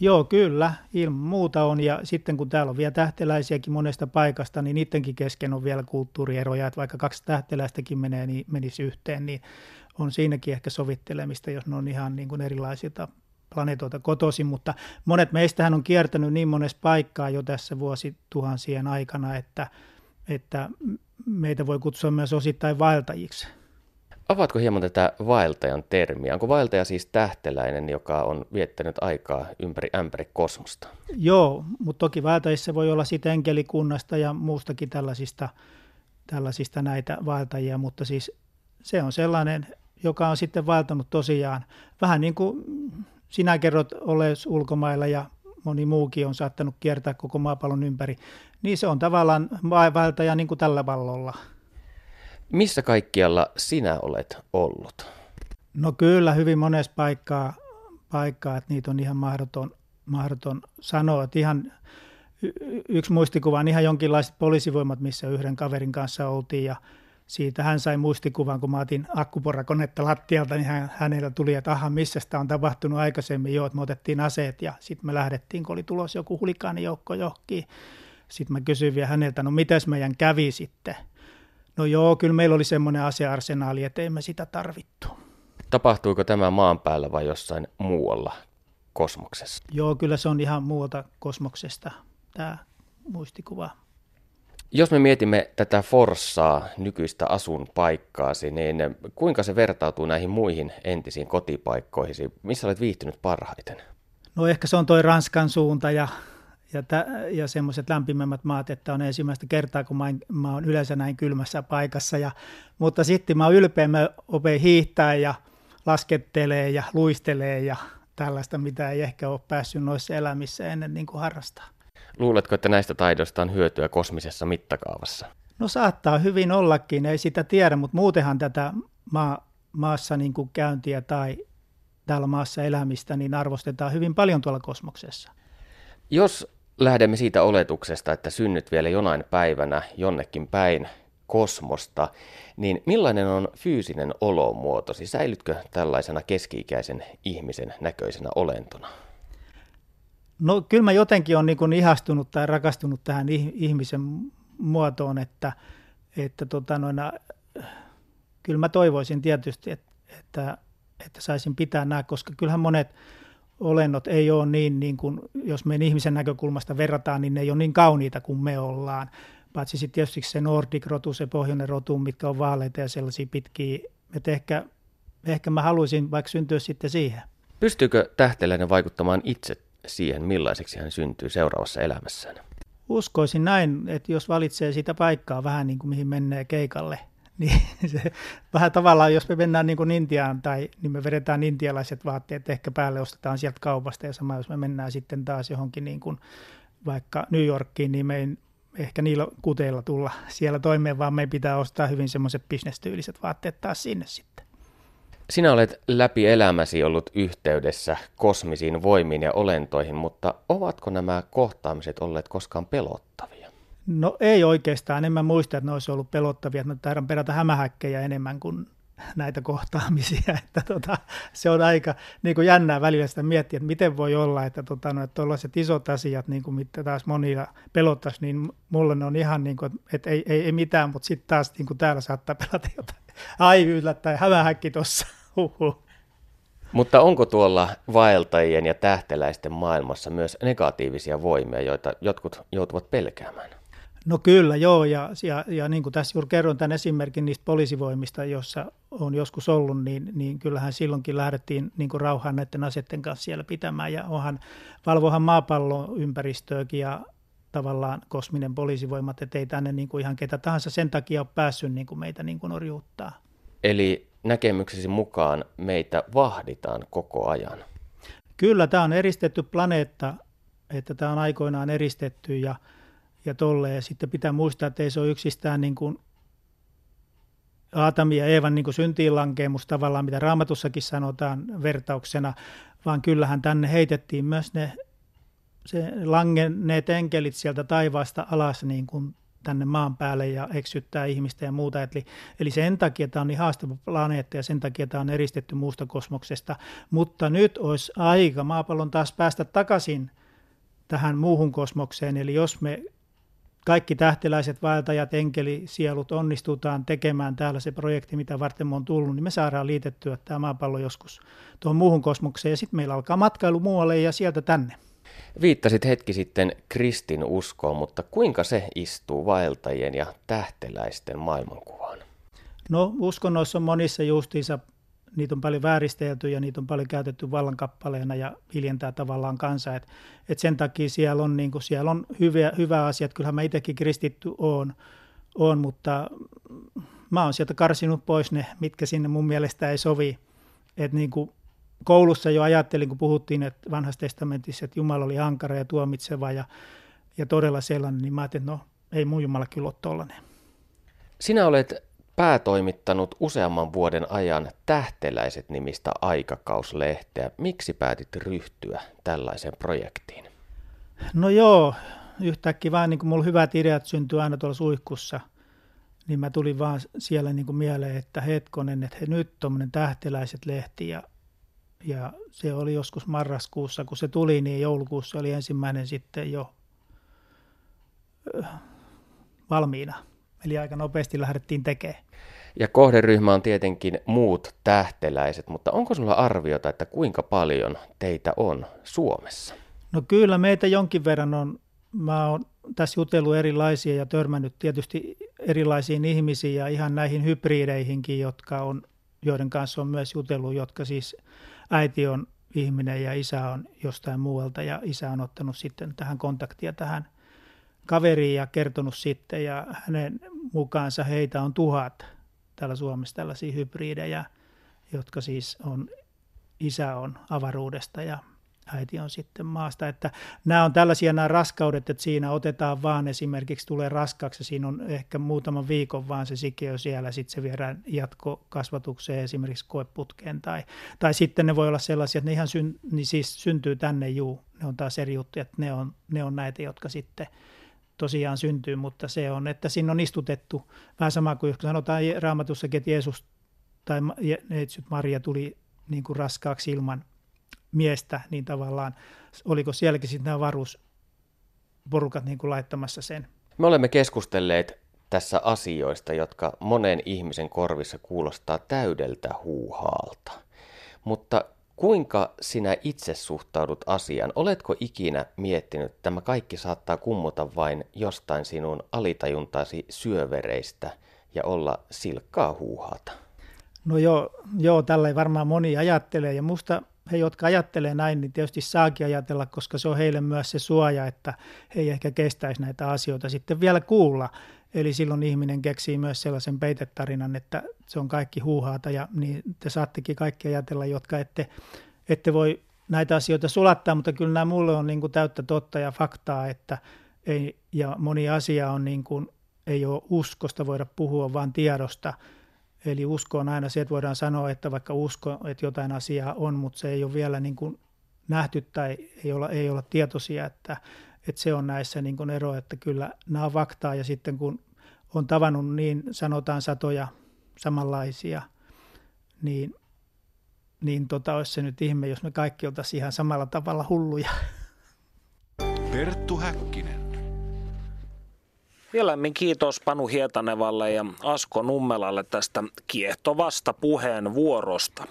Joo, kyllä, ilman muuta on. Ja sitten kun täällä on vielä tähteläisiäkin monesta paikasta, niin niidenkin kesken on vielä kulttuurieroja. Että vaikka kaksi tähteläistäkin menee, niin menisi yhteen, niin on siinäkin ehkä sovittelemista, jos ne on ihan niin kuin erilaisilta planeetoilta kotoisin. Mutta monet meistähän on kiertänyt niin monessa paikkaa jo tässä vuosituhansien aikana, että, että meitä voi kutsua myös osittain vaeltajiksi. Avaatko hieman tätä vaeltajan termiä? Onko vaeltaja siis tähteläinen, joka on viettänyt aikaa ympäri ämpäri kosmosta? Joo, mutta toki vaeltajissa voi olla sitten enkelikunnasta ja muustakin tällaisista, tällaisista näitä vaeltajia, mutta siis se on sellainen, joka on sitten vaeltanut tosiaan vähän niin kuin sinä kerrot ollees ulkomailla ja moni muukin on saattanut kiertää koko maapallon ympäri, niin se on tavallaan vaeltaja niin kuin tällä vallolla. Missä kaikkialla sinä olet ollut? No kyllä, hyvin monessa paikkaa, paikkaa että niitä on ihan mahdoton, mahdoton sanoa. Että ihan yksi muistikuva on ihan jonkinlaiset poliisivoimat, missä yhden kaverin kanssa oltiin ja siitä hän sai muistikuvan, kun mä otin akkuporakonetta lattialta, niin hän, hänellä tuli, että aha, missä sitä on tapahtunut aikaisemmin jo, että me otettiin aseet ja sitten me lähdettiin, kun oli tulos joku hulikaanijoukko johonkin. Sitten mä kysyin vielä häneltä, no mitäs meidän kävi sitten? No joo, kyllä meillä oli semmoinen asearsenaali, että emme sitä tarvittu. Tapahtuiko tämä maan päällä vai jossain muualla kosmoksessa? Joo, kyllä se on ihan muualta kosmoksesta tämä muistikuva. Jos me mietimme tätä Forssaa, nykyistä asunpaikkaasi, niin kuinka se vertautuu näihin muihin entisiin kotipaikkoihin? Missä olet viihtynyt parhaiten? No ehkä se on toi Ranskan suunta ja ja, tä, ja semmoiset lämpimämmät maat, että on ensimmäistä kertaa, kun mä, mä oon yleensä näin kylmässä paikassa. Ja, mutta sitten mä oon ylpeä, mä opin hiihtää ja laskettelee ja luistelee ja tällaista, mitä ei ehkä ole päässyt noissa elämissä ennen niin kuin harrastaa. Luuletko, että näistä taidoista on hyötyä kosmisessa mittakaavassa? No saattaa hyvin ollakin, ei sitä tiedä, mutta muutenhan tätä maa, maassa niin kuin käyntiä tai täällä maassa elämistä niin arvostetaan hyvin paljon tuolla kosmoksessa. Jos lähdemme siitä oletuksesta, että synnyt vielä jonain päivänä jonnekin päin kosmosta, niin millainen on fyysinen olomuotosi? Säilytkö tällaisena keski-ikäisen ihmisen näköisenä olentona? No kyllä mä jotenkin olen niin ihastunut tai rakastunut tähän ihmisen muotoon, että, että tota noina, kyllä mä toivoisin tietysti, että, että, että saisin pitää nämä, koska kyllähän monet olennot ei ole niin, niin kuin, jos me ihmisen näkökulmasta verrataan, niin ne ei ole niin kauniita kuin me ollaan. Paitsi sitten tietysti se Nordic-rotu, se pohjoinen rotu, mitkä on vaaleita ja sellaisia pitkiä. Että ehkä, ehkä mä haluaisin vaikka syntyä sitten siihen. Pystyykö tähteläinen vaikuttamaan itse siihen, millaiseksi hän syntyy seuraavassa elämässään? Uskoisin näin, että jos valitsee sitä paikkaa vähän niin kuin mihin menee keikalle, Niin <laughs> se, vähän tavallaan, jos me mennään niin kuin Intiaan tai niin me vedetään intialaiset vaatteet ehkä päälle, ostetaan sieltä kaupasta ja sama jos me mennään sitten taas johonkin niin kuin vaikka New Yorkiin, niin me ei ehkä niillä kuteilla tulla siellä toimeen, vaan me pitää ostaa hyvin semmoiset bisnestyyliset vaatteet taas sinne sitten. Sinä olet läpi elämäsi ollut yhteydessä kosmisiin voimiin ja olentoihin, mutta ovatko nämä kohtaamiset olleet koskaan pelottavia? No ei oikeastaan, en mä muista, että ne olisi ollut pelottavia. Mä taidan perätä hämähäkkejä enemmän kuin näitä kohtaamisia. <laughs> Että tota, se on aika niin kuin jännää välillä sitä miettiä, että miten voi olla, että tota, no, että isot asiat, niin kuin mitä taas monilla pelottaisi, niin mulle ne on ihan niin kuin, että ei, ei, ei mitään, mutta sitten taas niin kuin täällä saattaa pelata jotain. Ai yllättäen, hämähäkki tuossa. Mutta onko tuolla vaeltajien ja tähteläisten maailmassa myös negatiivisia voimia, joita jotkut joutuvat pelkäämään? No kyllä, joo, ja, ja, ja niin kuin tässä juuri kerron tämän esimerkin niistä poliisivoimista, jossa on joskus ollut, niin, niin kyllähän silloinkin lähdettiin niin kuin rauhaan näiden asetten kanssa siellä pitämään, ja onhan, valvohan maapallon ympäristöäkin ja tavallaan kosminen poliisivoimat, ettei tänne niin kuin ihan ketä tahansa sen takia ole päässyt niin kuin meitä niin kuin orjuuttaa. Eli näkemyksesi mukaan meitä vahditaan koko ajan? Kyllä, tämä on eristetty planeetta, että tämä on aikoinaan eristetty ja ja tolle. Ja sitten pitää muistaa, että ei se ole yksistään niin kuin Aatami ja Eevan niin syntiinlankeemus tavallaan, mitä raamatussakin sanotaan vertauksena, vaan kyllähän tänne heitettiin myös ne se langenneet enkelit sieltä taivaasta alas niin kuin tänne maan päälle ja eksyttää ihmistä ja muuta. Eli, eli sen takia tämä on niin haastava planeetta ja sen takia tämä on eristetty muusta kosmoksesta. Mutta nyt olisi aika maapallon taas päästä takaisin tähän muuhun kosmokseen. Eli jos me kaikki tähteläiset vaeltajat, enkelisielut onnistutaan tekemään täällä se projekti, mitä varten me on tullut, niin me saadaan liitettyä tämä maapallo joskus tuohon muuhun kosmokseen ja sitten meillä alkaa matkailu muualle ja sieltä tänne. Viittasit hetki sitten kristin uskoon, mutta kuinka se istuu vaeltajien ja tähteläisten maailmankuvaan? No uskonnoissa on monissa justiinsa niitä on paljon vääristelty ja niitä on paljon käytetty vallankappaleena ja hiljentää tavallaan kansa. Et, et sen takia siellä on, niin kuin, siellä on hyviä, hyvä asia, kyllähän mä itsekin kristitty on, on, mutta mä oon sieltä karsinut pois ne, mitkä sinne mun mielestä ei sovi. Et niin kuin koulussa jo ajattelin, kun puhuttiin että vanhassa testamentissa, että Jumala oli ankara ja tuomitseva ja, ja todella sellainen, niin mä ajattelin, että no ei mun Jumala kyllä ole tollainen. Sinä olet päätoimittanut useamman vuoden ajan Tähteläiset nimistä aikakauslehteä. Miksi päätit ryhtyä tällaiseen projektiin? No joo, yhtäkkiä vaan niin kuin mulla hyvät ideat syntyy aina tuolla suihkussa, niin mä tulin vaan siellä niin kuin mieleen, että hetkonen, että he, nyt tuommoinen Tähteläiset lehti ja, ja se oli joskus marraskuussa, kun se tuli, niin joulukuussa oli ensimmäinen sitten jo valmiina. Eli aika nopeasti lähdettiin tekemään. Ja kohderyhmä on tietenkin muut tähteläiset, mutta onko sulla arviota, että kuinka paljon teitä on Suomessa? No kyllä meitä jonkin verran on. Mä oon tässä jutellut erilaisia ja törmännyt tietysti erilaisiin ihmisiin ja ihan näihin hybrideihinkin, jotka on, joiden kanssa on myös jutellut, jotka siis äiti on ihminen ja isä on jostain muualta ja isä on ottanut sitten tähän kontaktia tähän kaveriin ja kertonut sitten ja hänen mukaansa heitä on tuhat täällä Suomessa tällaisia hybridejä, jotka siis on, isä on avaruudesta ja äiti on sitten maasta. Että nämä on tällaisia nämä raskaudet, että siinä otetaan vaan esimerkiksi tulee raskaaksi, siinä on ehkä muutaman viikon vaan se sikiö siellä, sitten se viedään jatkokasvatukseen esimerkiksi koeputkeen tai, tai sitten ne voi olla sellaisia, että ne ihan syn, niin siis syntyy tänne juu, ne on taas eri juttuja, että ne on, ne on näitä, jotka sitten tosiaan syntyy, mutta se on, että siinä on istutettu vähän sama kuin jos sanotaan raamatussakin, että Jeesus tai Neitsyt Maria tuli niin kuin raskaaksi ilman miestä, niin tavallaan oliko sielläkin sitten nämä varuusporukat niin kuin laittamassa sen? Me olemme keskustelleet tässä asioista, jotka monen ihmisen korvissa kuulostaa täydeltä huuhaalta. Mutta Kuinka sinä itse suhtaudut asiaan? Oletko ikinä miettinyt, että tämä kaikki saattaa kummuta vain jostain sinun alitajuntasi syövereistä ja olla silkkaa huuhata? No joo, joo tällä varmaan moni ajattelee ja musta he, jotka ajattelee näin, niin tietysti saakin ajatella, koska se on heille myös se suoja, että he ei ehkä kestäisi näitä asioita sitten vielä kuulla. Eli silloin ihminen keksii myös sellaisen peitetarinan, että se on kaikki huuhaata ja niin te saattekin kaikki ajatella, jotka ette, ette voi näitä asioita sulattaa, mutta kyllä nämä mulle on niin kuin täyttä totta ja faktaa, että ei, ja moni asia on niin kuin, ei ole uskosta voida puhua, vaan tiedosta. Eli usko on aina se, että voidaan sanoa, että vaikka usko, että jotain asiaa on, mutta se ei ole vielä niin kuin nähty tai ei olla, ei olla tietoisia, että, että se on näissä niin kuin ero, että kyllä nämä on faktaa ja sitten kun on tavannut niin sanotaan satoja samanlaisia, niin, niin tota, olisi se nyt ihme, jos me kaikki oltaisiin ihan samalla tavalla hulluja. Perttu Häkkinen. Lämmin kiitos Panu Hietanevalle ja Asko Nummelalle tästä kiehtovasta puheenvuorosta.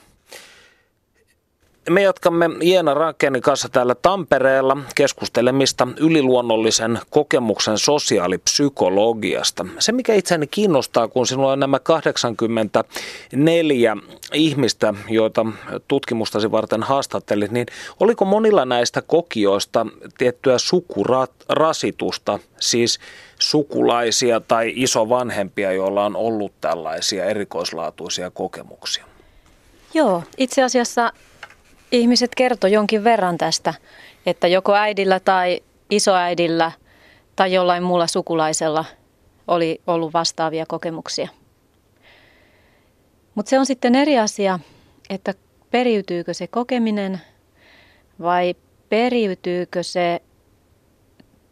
Me jatkamme Jeena Rankenin kanssa täällä Tampereella keskustelemista yliluonnollisen kokemuksen sosiaalipsykologiasta. Se, mikä itseäni kiinnostaa, kun sinulla on nämä 84 ihmistä, joita tutkimustasi varten haastattelit, niin oliko monilla näistä kokijoista tiettyä sukurasitusta, siis sukulaisia tai isovanhempia, joilla on ollut tällaisia erikoislaatuisia kokemuksia? Joo, itse asiassa ihmiset kertoi jonkin verran tästä, että joko äidillä tai isoäidillä tai jollain muulla sukulaisella oli ollut vastaavia kokemuksia. Mutta se on sitten eri asia, että periytyykö se kokeminen vai periytyykö se,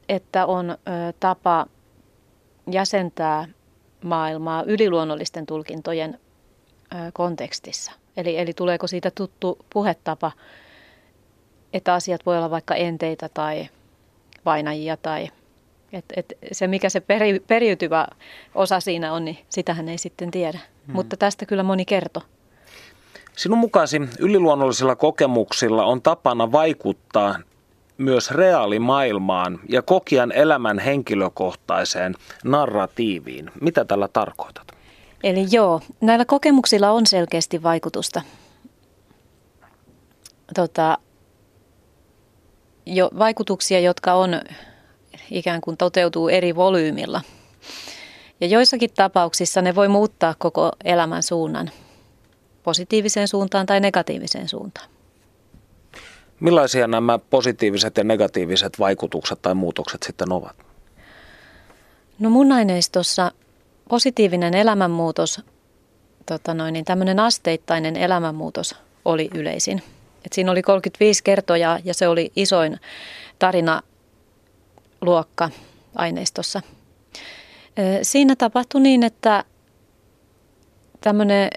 että on tapa jäsentää maailmaa yliluonnollisten tulkintojen kontekstissa – Eli, eli tuleeko siitä tuttu puhetapa, että asiat voi olla vaikka enteitä tai vainajia tai et, et se mikä se peri, periytyvä osa siinä on, niin sitähän ei sitten tiedä. Hmm. Mutta tästä kyllä moni kertoo. Sinun mukaasi yliluonnollisilla kokemuksilla on tapana vaikuttaa myös reaalimaailmaan ja kokijan elämän henkilökohtaiseen narratiiviin. Mitä tällä tarkoitat? Eli joo, näillä kokemuksilla on selkeästi vaikutusta. Tota, jo, vaikutuksia, jotka on ikään kuin toteutuu eri volyymilla. Ja joissakin tapauksissa ne voi muuttaa koko elämän suunnan positiiviseen suuntaan tai negatiiviseen suuntaan. Millaisia nämä positiiviset ja negatiiviset vaikutukset tai muutokset sitten ovat? No mun aineistossa positiivinen elämänmuutos, tota noin, niin tämmöinen asteittainen elämänmuutos oli yleisin. Et siinä oli 35 kertoja ja se oli isoin tarina luokka aineistossa. Siinä tapahtui niin, että tämmöinen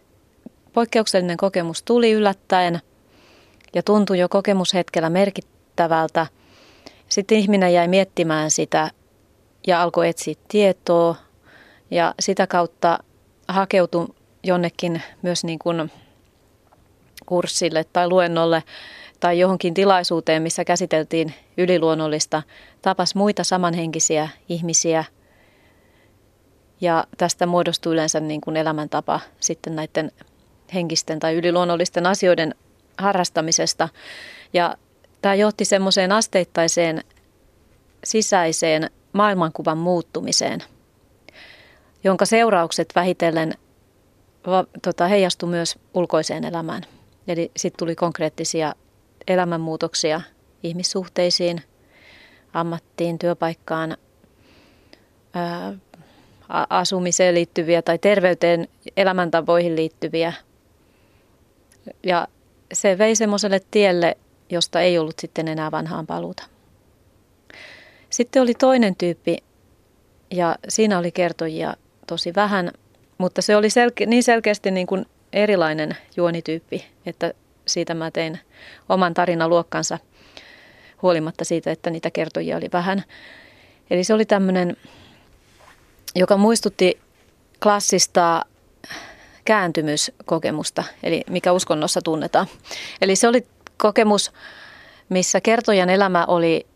poikkeuksellinen kokemus tuli yllättäen ja tuntui jo kokemushetkellä merkittävältä. Sitten ihminen jäi miettimään sitä ja alkoi etsiä tietoa, ja sitä kautta hakeutui jonnekin myös niin kuin kurssille tai luennolle tai johonkin tilaisuuteen, missä käsiteltiin yliluonnollista, tapas muita samanhenkisiä ihmisiä. Ja tästä muodostui yleensä niin kuin elämäntapa sitten näiden henkisten tai yliluonnollisten asioiden harrastamisesta. Ja tämä johti semmoiseen asteittaiseen sisäiseen maailmankuvan muuttumiseen – jonka seuraukset vähitellen va, tota, heijastui myös ulkoiseen elämään. Eli sitten tuli konkreettisia elämänmuutoksia ihmissuhteisiin, ammattiin, työpaikkaan, ää, asumiseen liittyviä tai terveyteen, elämäntapoihin liittyviä. Ja se vei semmoiselle tielle, josta ei ollut sitten enää vanhaan paluuta. Sitten oli toinen tyyppi, ja siinä oli kertojia tosi vähän, mutta se oli selke- niin selkeästi niin kuin erilainen juonityyppi, että siitä mä tein oman tarinaluokkansa huolimatta siitä, että niitä kertojia oli vähän. Eli se oli tämmöinen, joka muistutti klassista kääntymyskokemusta, eli mikä uskonnossa tunnetaan. Eli se oli kokemus, missä kertojan elämä oli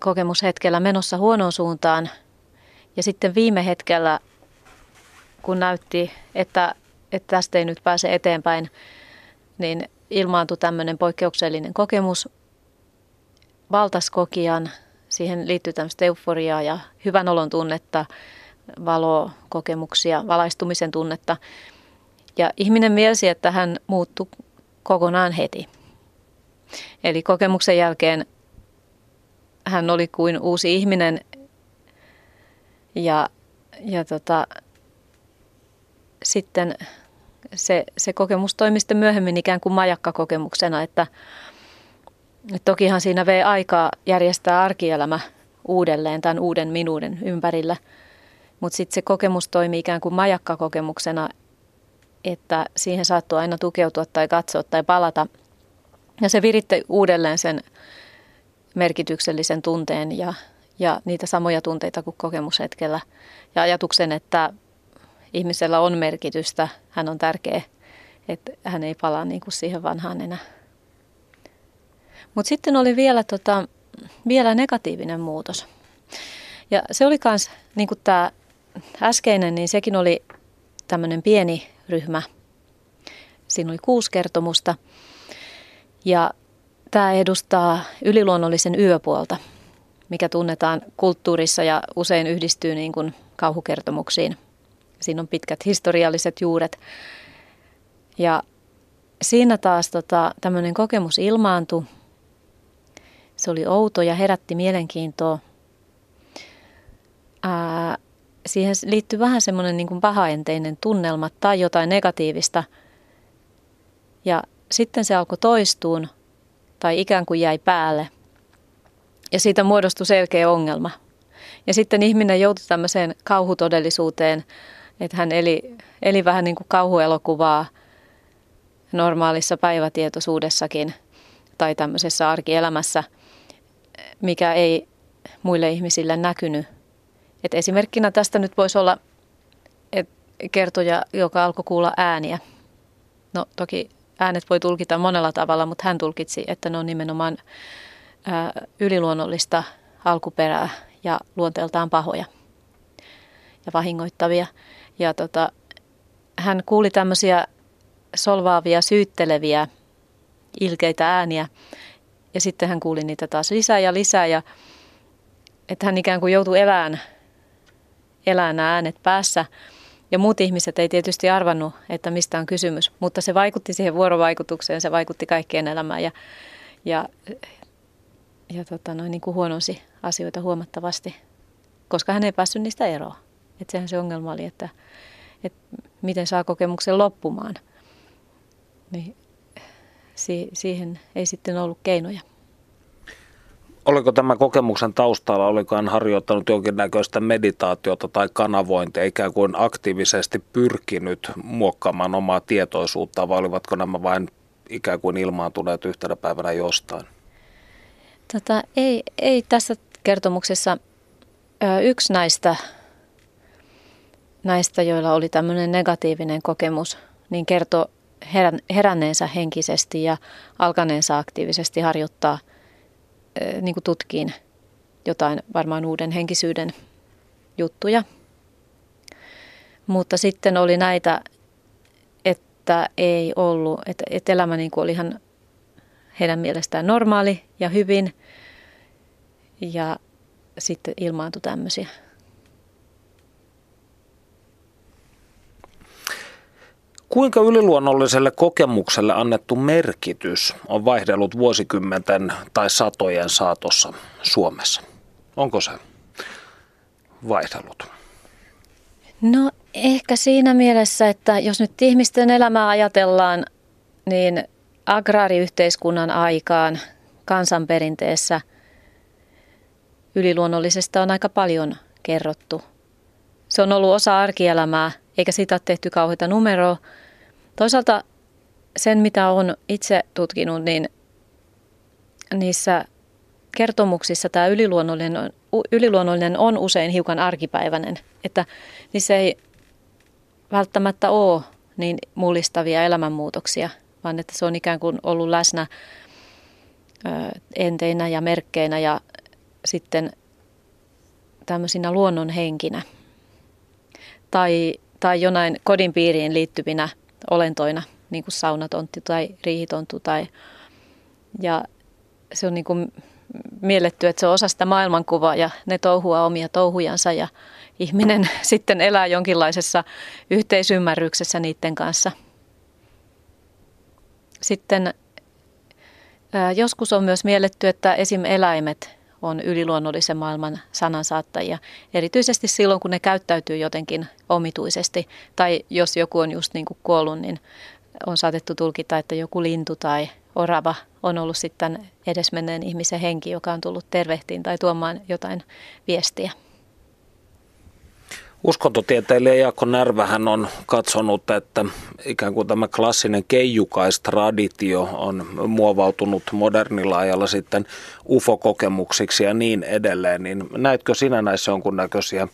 kokemushetkellä menossa huonoon suuntaan ja sitten viime hetkellä kun näytti, että, että tästä ei nyt pääse eteenpäin, niin ilmaantui tämmöinen poikkeuksellinen kokemus valtaskokian. Siihen liittyy tämmöistä euforiaa ja hyvän olon tunnetta, valokokemuksia, valaistumisen tunnetta. Ja ihminen mielsi, että hän muuttui kokonaan heti. Eli kokemuksen jälkeen hän oli kuin uusi ihminen ja, ja tota, sitten se, se kokemus toimi sitten myöhemmin ikään kuin majakkakokemuksena, että, että tokihan siinä vei aikaa järjestää arkielämä uudelleen tämän uuden minuuden ympärillä, mutta sitten se kokemus toimi ikään kuin majakkakokemuksena, että siihen saattoi aina tukeutua tai katsoa tai palata. Ja se viritti uudelleen sen merkityksellisen tunteen ja, ja niitä samoja tunteita kuin kokemushetkellä. Ja ajatuksen, että ihmisellä on merkitystä, hän on tärkeä, että hän ei palaa niin kuin siihen vanhaan enää. Mutta sitten oli vielä, tota, vielä negatiivinen muutos. Ja se oli myös, niin kuin tämä äskeinen, niin sekin oli tämmöinen pieni ryhmä. Siinä oli kuusi kertomusta. Ja tämä edustaa yliluonnollisen yöpuolta, mikä tunnetaan kulttuurissa ja usein yhdistyy niin kuin kauhukertomuksiin – Siinä on pitkät historialliset juuret. Ja siinä taas tota, tämmöinen kokemus ilmaantui. Se oli outo ja herätti mielenkiintoa. Ää, siihen liittyy vähän semmoinen niin kuin pahaenteinen tunnelma tai jotain negatiivista. Ja sitten se alkoi toistuun tai ikään kuin jäi päälle. Ja siitä muodostui selkeä ongelma. Ja sitten ihminen joutui tämmöiseen kauhutodellisuuteen että hän eli, eli vähän niin kuin kauhuelokuvaa normaalissa päivätietoisuudessakin tai tämmöisessä arkielämässä, mikä ei muille ihmisille näkynyt. Et esimerkkinä tästä nyt voisi olla et kertoja, joka alkoi kuulla ääniä. No toki äänet voi tulkita monella tavalla, mutta hän tulkitsi, että ne on nimenomaan ää, yliluonnollista alkuperää ja luonteeltaan pahoja ja vahingoittavia. Ja tota, hän kuuli tämmöisiä solvaavia, syytteleviä, ilkeitä ääniä. Ja sitten hän kuuli niitä taas lisää ja lisää. Ja että hän ikään kuin joutui elämään, elämään nämä äänet päässä. Ja muut ihmiset ei tietysti arvannut, että mistä on kysymys, mutta se vaikutti siihen vuorovaikutukseen, se vaikutti kaikkien elämään ja, ja, ja tota noin, niin kuin huonosi asioita huomattavasti, koska hän ei päässyt niistä eroon. Että sehän se ongelma oli, että, että miten saa kokemuksen loppumaan. Niin si- siihen ei sitten ollut keinoja. Oliko tämä kokemuksen taustalla, oliko hän harjoittanut jonkinnäköistä meditaatiota tai kanavointia, ikään kuin aktiivisesti pyrkinyt muokkaamaan omaa tietoisuutta, vai olivatko nämä vain ikään kuin ilmaantuneet yhtenä päivänä jostain? Tota, ei, ei tässä kertomuksessa yksi näistä näistä, joilla oli tämmöinen negatiivinen kokemus, niin kertoi heränneensä henkisesti ja alkaneensa aktiivisesti harjoittaa niin kuin tutkiin jotain varmaan uuden henkisyyden juttuja. Mutta sitten oli näitä, että ei ollut, että, että elämä niin kuin oli ihan heidän mielestään normaali ja hyvin. Ja sitten ilmaantui tämmöisiä Kuinka yliluonnolliselle kokemukselle annettu merkitys on vaihdellut vuosikymmenten tai satojen saatossa Suomessa? Onko se vaihdellut? No ehkä siinä mielessä, että jos nyt ihmisten elämää ajatellaan, niin agraariyhteiskunnan aikaan kansanperinteessä yliluonnollisesta on aika paljon kerrottu. Se on ollut osa arkielämää, eikä siitä ole tehty kauheita numeroa, Toisaalta sen, mitä olen itse tutkinut, niin niissä kertomuksissa tämä yliluonnollinen on, yliluonnollinen on usein hiukan arkipäiväinen, että niissä ei välttämättä ole niin mullistavia elämänmuutoksia, vaan että se on ikään kuin ollut läsnä enteinä ja merkkeinä ja sitten tämmöisinä luonnonhenkinä. Tai, tai jonain kodin piiriin liittyvinä olentoina niin kuin saunatontti tai riihitonttu. Tai, ja se on niin kuin mielletty, että se on osa sitä maailmankuvaa ja ne touhua omia touhujansa ja ihminen <laughs> sitten elää jonkinlaisessa yhteisymmärryksessä niiden kanssa. Sitten joskus on myös mielletty, että esim. eläimet on yliluonnollisen maailman sanansaattajia. Erityisesti silloin, kun ne käyttäytyy jotenkin omituisesti. Tai jos joku on just niin kuin kuollut, niin on saatettu tulkita, että joku lintu tai orava on ollut sitten edesmenneen ihmisen henki, joka on tullut tervehtiin tai tuomaan jotain viestiä. Uskontotieteilijä Jaakko Närvähän on katsonut, että ikään kuin tämä klassinen keijukaistraditio on muovautunut modernilla ajalla sitten UFO-kokemuksiksi ja niin edelleen. Niin näetkö sinä näissä jonkunnäköisiä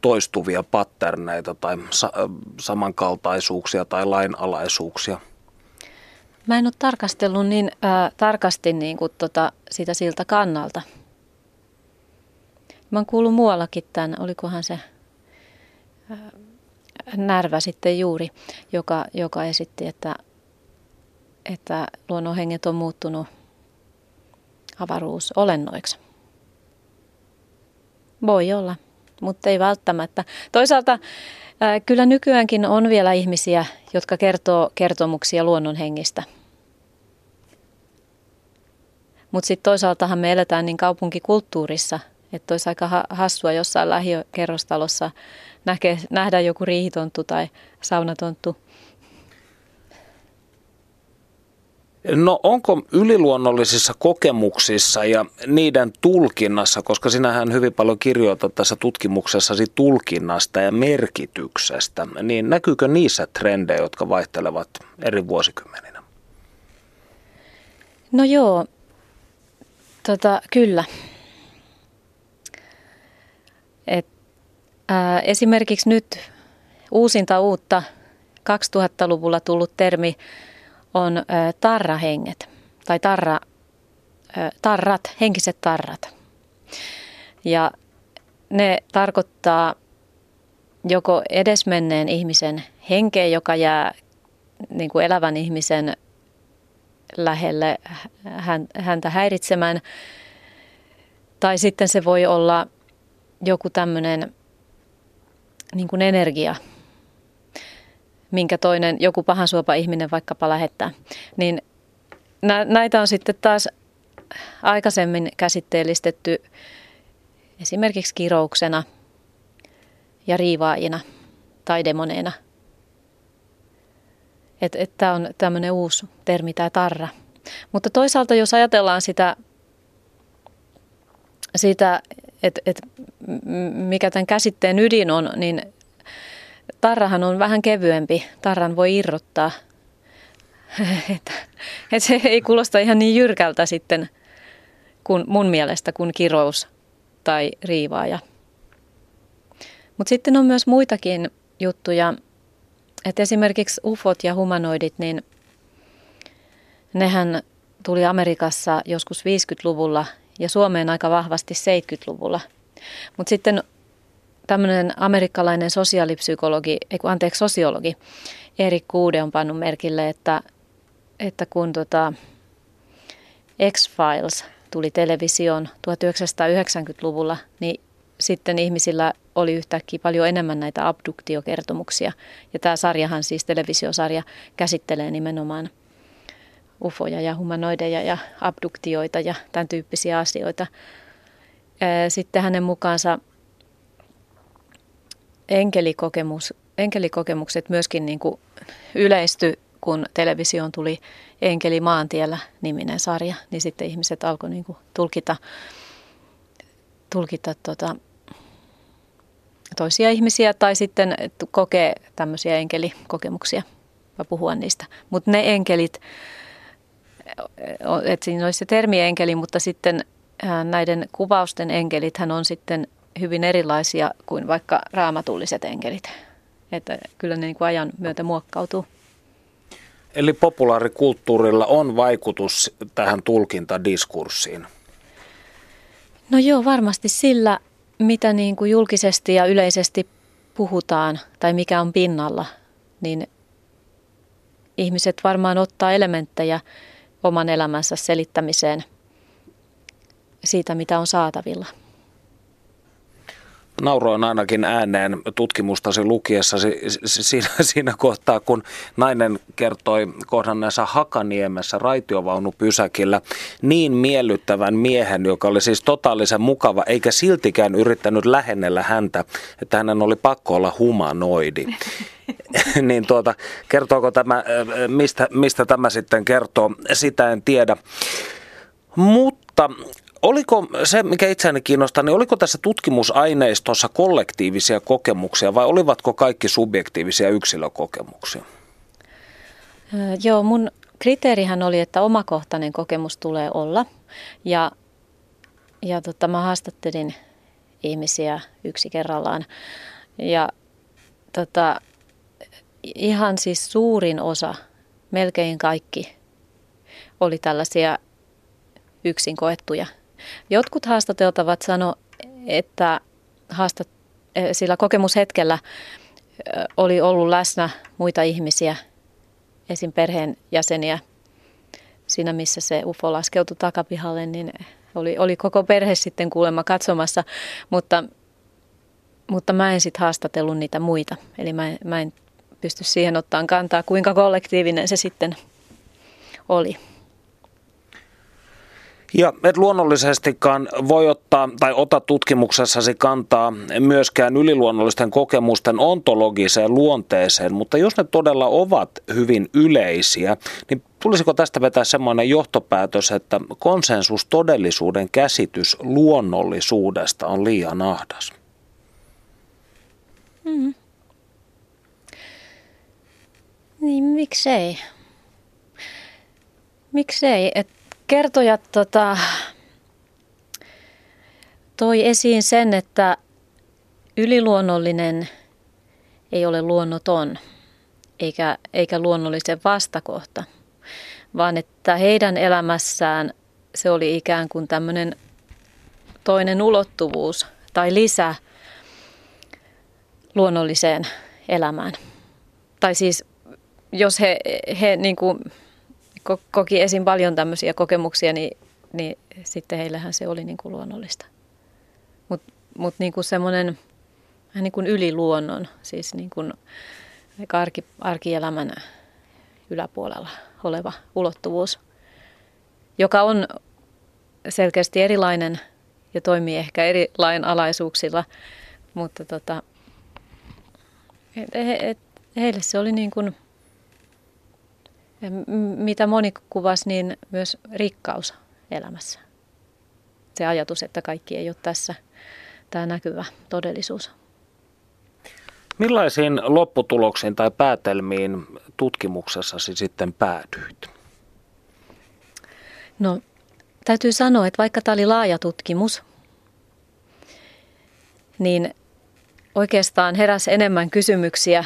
toistuvia patterneita tai sa- samankaltaisuuksia tai lainalaisuuksia? Mä en ole tarkastellut niin äh, tarkasti niin kuin tota, sitä siltä kannalta. Mä oon kuullut muuallakin tämän, olikohan se Närvä sitten juuri, joka, joka esitti, että, että luonnonhenget on muuttunut avaruusolennoiksi. Voi olla, mutta ei välttämättä. Toisaalta Kyllä nykyäänkin on vielä ihmisiä, jotka kertoo kertomuksia luonnonhengistä. Mutta sitten toisaaltahan me eletään niin kaupunkikulttuurissa, että olisi aika hassua jossain lähiökerrostalossa näke, nähdä joku riihitonttu tai saunatonttu No onko yliluonnollisissa kokemuksissa ja niiden tulkinnassa, koska sinähän hyvin paljon kirjoitat tässä tutkimuksessasi tulkinnasta ja merkityksestä, niin näkyykö niissä trendejä, jotka vaihtelevat eri vuosikymmeninä? No joo, tota, kyllä. Et, ää, esimerkiksi nyt uusinta uutta 2000-luvulla tullut termi on ö, tarrahenget tai tarra, ö, tarrat, henkiset tarrat. Ja ne tarkoittaa joko edesmenneen ihmisen henkeä, joka jää niin kuin elävän ihmisen lähelle häntä häiritsemään, tai sitten se voi olla joku tämmöinen niin kuin energia, minkä toinen joku pahansuopa ihminen vaikkapa lähettää. Niin näitä on sitten taas aikaisemmin käsitteellistetty esimerkiksi kirouksena ja riivaajina tai demoneina. Että et tämä on tämmöinen uusi termi, tämä tarra. Mutta toisaalta jos ajatellaan sitä, sitä että et mikä tämän käsitteen ydin on, niin tarrahan on vähän kevyempi. Tarran voi irrottaa. <laughs> että, et se ei kuulosta ihan niin jyrkältä sitten kuin mun mielestä kuin kirous tai riivaaja. Mutta sitten on myös muitakin juttuja, että esimerkiksi ufot ja humanoidit, niin nehän tuli Amerikassa joskus 50-luvulla ja Suomeen aika vahvasti 70-luvulla. Mutta sitten tämmöinen amerikkalainen sosiaalipsykologi, ei kun, anteeksi, sosiologi Erik Kuude on pannut merkille, että, että kun tota X-Files tuli televisioon 1990-luvulla, niin sitten ihmisillä oli yhtäkkiä paljon enemmän näitä abduktiokertomuksia. Ja tämä sarjahan siis, televisiosarja, käsittelee nimenomaan ufoja ja humanoideja ja abduktioita ja tämän tyyppisiä asioita. Sitten hänen mukaansa enkelikokemus, enkelikokemukset myöskin niin kuin yleisty, kun televisioon tuli Enkeli maantiellä niminen sarja, niin sitten ihmiset alkoi niin kuin tulkita, tulkita tota, toisia ihmisiä tai sitten kokee tämmöisiä enkelikokemuksia ja puhua niistä. Mutta ne enkelit, että siinä olisi se termi enkeli, mutta sitten näiden kuvausten enkelithän on sitten hyvin erilaisia kuin vaikka raamatulliset enkelit. Että kyllä ne niin kuin ajan myötä muokkautuu. Eli populaarikulttuurilla on vaikutus tähän tulkintadiskurssiin? No joo, varmasti sillä, mitä niin kuin julkisesti ja yleisesti puhutaan tai mikä on pinnalla, niin ihmiset varmaan ottaa elementtejä oman elämänsä selittämiseen siitä, mitä on saatavilla. Nauroin ainakin ääneen tutkimustasi lukiessa siinä, <laughs> siinä kohtaa, kun nainen kertoi kohdanneensa Hakaniemessä raitiovaunupysäkillä niin miellyttävän miehen, joka oli siis totaalisen mukava, eikä siltikään yrittänyt lähennellä häntä, että hänen oli pakko olla humanoidi. <laughs> niin tuota, kertooko tämä, mistä, mistä tämä sitten kertoo, sitä en tiedä. Mutta Oliko se, mikä itseäni kiinnostaa, niin oliko tässä tutkimusaineistossa kollektiivisia kokemuksia vai olivatko kaikki subjektiivisia yksilökokemuksia? Joo, mun kriteerihän oli, että omakohtainen kokemus tulee olla. Ja, ja tota, mä haastattelin ihmisiä yksi kerrallaan. Ja tota, ihan siis suurin osa, melkein kaikki, oli tällaisia yksin koettuja Jotkut haastateltavat sano, että haastat, eh, sillä kokemushetkellä eh, oli ollut läsnä muita ihmisiä, esim. perheen jäseniä. Siinä, missä se UFO laskeutui takapihalle, niin oli, oli koko perhe sitten kuulemma katsomassa, mutta, mutta mä en sitten haastatellut niitä muita. Eli mä, mä en pysty siihen ottaan kantaa, kuinka kollektiivinen se sitten oli. Ja et luonnollisestikaan voi ottaa tai ota tutkimuksessasi kantaa myöskään yliluonnollisten kokemusten ontologiseen luonteeseen, mutta jos ne todella ovat hyvin yleisiä, niin tulisiko tästä vetää semmoinen johtopäätös, että konsensus todellisuuden käsitys luonnollisuudesta on liian ahdas? Hmm. Niin miksei? Miksei? Että kertojat tota, toi esiin sen, että yliluonnollinen ei ole luonnoton eikä, eikä luonnollisen vastakohta, vaan että heidän elämässään se oli ikään kuin tämmöinen toinen ulottuvuus tai lisä luonnolliseen elämään. Tai siis jos he, he niin kuin koki esim. paljon tämmöisiä kokemuksia, niin, niin sitten heillähän se oli niin kuin luonnollista. Mutta mut niin kuin semmoinen vähän niin kuin yliluonnon, siis niin kuin arki, arkielämän yläpuolella oleva ulottuvuus, joka on selkeästi erilainen ja toimii ehkä eri lainalaisuuksilla, mutta tota, he, he, heille se oli niin kuin ja mitä moni kuvasi, niin myös rikkaus elämässä. Se ajatus, että kaikki ei ole tässä tämä näkyvä todellisuus. Millaisiin lopputuloksiin tai päätelmiin tutkimuksessasi sitten päädyit? No, täytyy sanoa, että vaikka tämä oli laaja tutkimus, niin oikeastaan heräsi enemmän kysymyksiä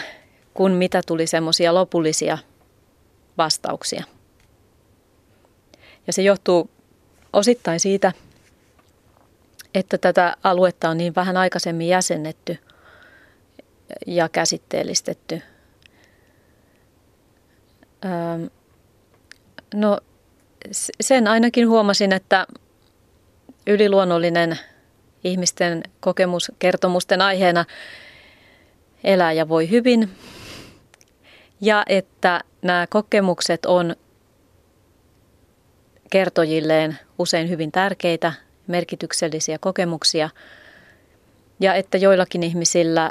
kuin mitä tuli semmoisia lopullisia vastauksia. Ja se johtuu osittain siitä, että tätä aluetta on niin vähän aikaisemmin jäsennetty ja käsitteellistetty. No sen ainakin huomasin, että yliluonnollinen ihmisten kokemuskertomusten aiheena elää ja voi hyvin ja että nämä kokemukset on kertojilleen usein hyvin tärkeitä, merkityksellisiä kokemuksia ja että joillakin ihmisillä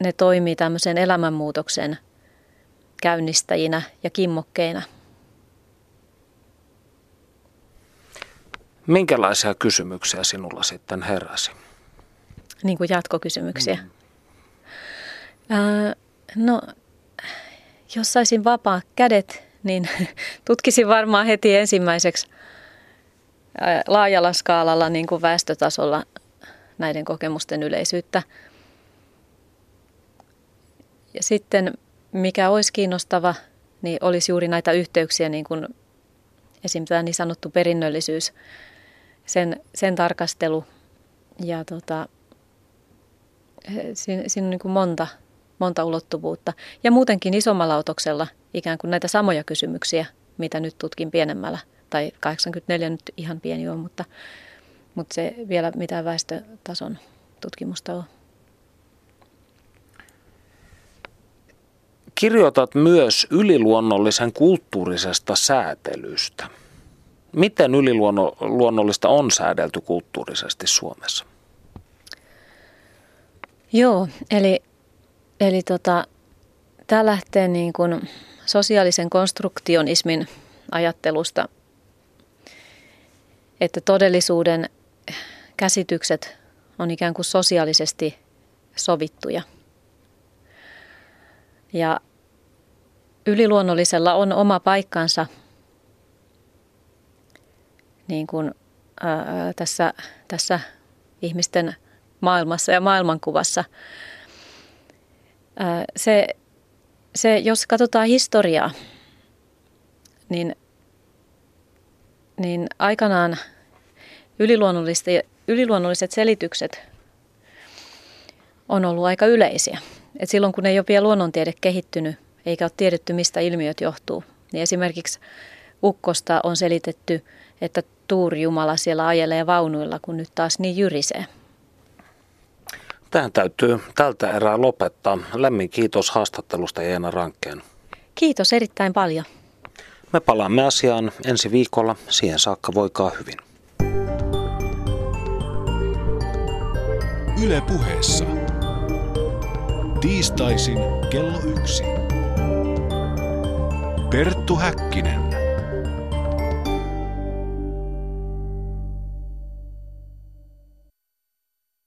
ne toimii tämmöisen elämänmuutoksen käynnistäjinä ja kimmokkeina. Minkälaisia kysymyksiä sinulla sitten heräsi? Niin kuin jatkokysymyksiä. Mm. Äh, no jos saisin vapaa kädet, niin <laughs> tutkisin varmaan heti ensimmäiseksi laajalla skaalalla niin kuin väestötasolla näiden kokemusten yleisyyttä. Ja sitten mikä olisi kiinnostava, niin olisi juuri näitä yhteyksiä, niin kuin esim. tämä niin sanottu perinnöllisyys, sen, sen tarkastelu. Ja tota, siinä, siinä on niin kuin monta monta ulottuvuutta. Ja muutenkin isommalla otoksella ikään kuin näitä samoja kysymyksiä, mitä nyt tutkin pienemmällä. Tai 84 nyt ihan pieni on, mutta, mutta se vielä mitään väestötason tutkimusta on. Kirjoitat myös yliluonnollisen kulttuurisesta säätelystä. Miten yliluonnollista on säädelty kulttuurisesti Suomessa? Joo, eli, eli tota, tämä lähtee niin kuin sosiaalisen konstruktionismin ajattelusta, että todellisuuden käsitykset on ikään kuin sosiaalisesti sovittuja. Ja yliluonnollisella on oma paikkansa niin kuin, ää, tässä, tässä ihmisten maailmassa ja maailmankuvassa. Se, se, jos katsotaan historiaa, niin, niin aikanaan yliluonnolliset selitykset on ollut aika yleisiä. Et silloin kun ei ole vielä luonnontiede kehittynyt, eikä ole tiedetty mistä ilmiöt johtuu, niin esimerkiksi ukkosta on selitetty, että tuurjumala siellä ajelee vaunuilla, kun nyt taas niin jyrisee. Tähän täytyy tältä erää lopettaa. Lämmin kiitos haastattelusta Jeena Rankkeen. Kiitos erittäin paljon. Me palaamme asiaan ensi viikolla. Siihen saakka voikaa hyvin. Yle puheessa. Tiistaisin kello yksi. Perttu Häkkinen.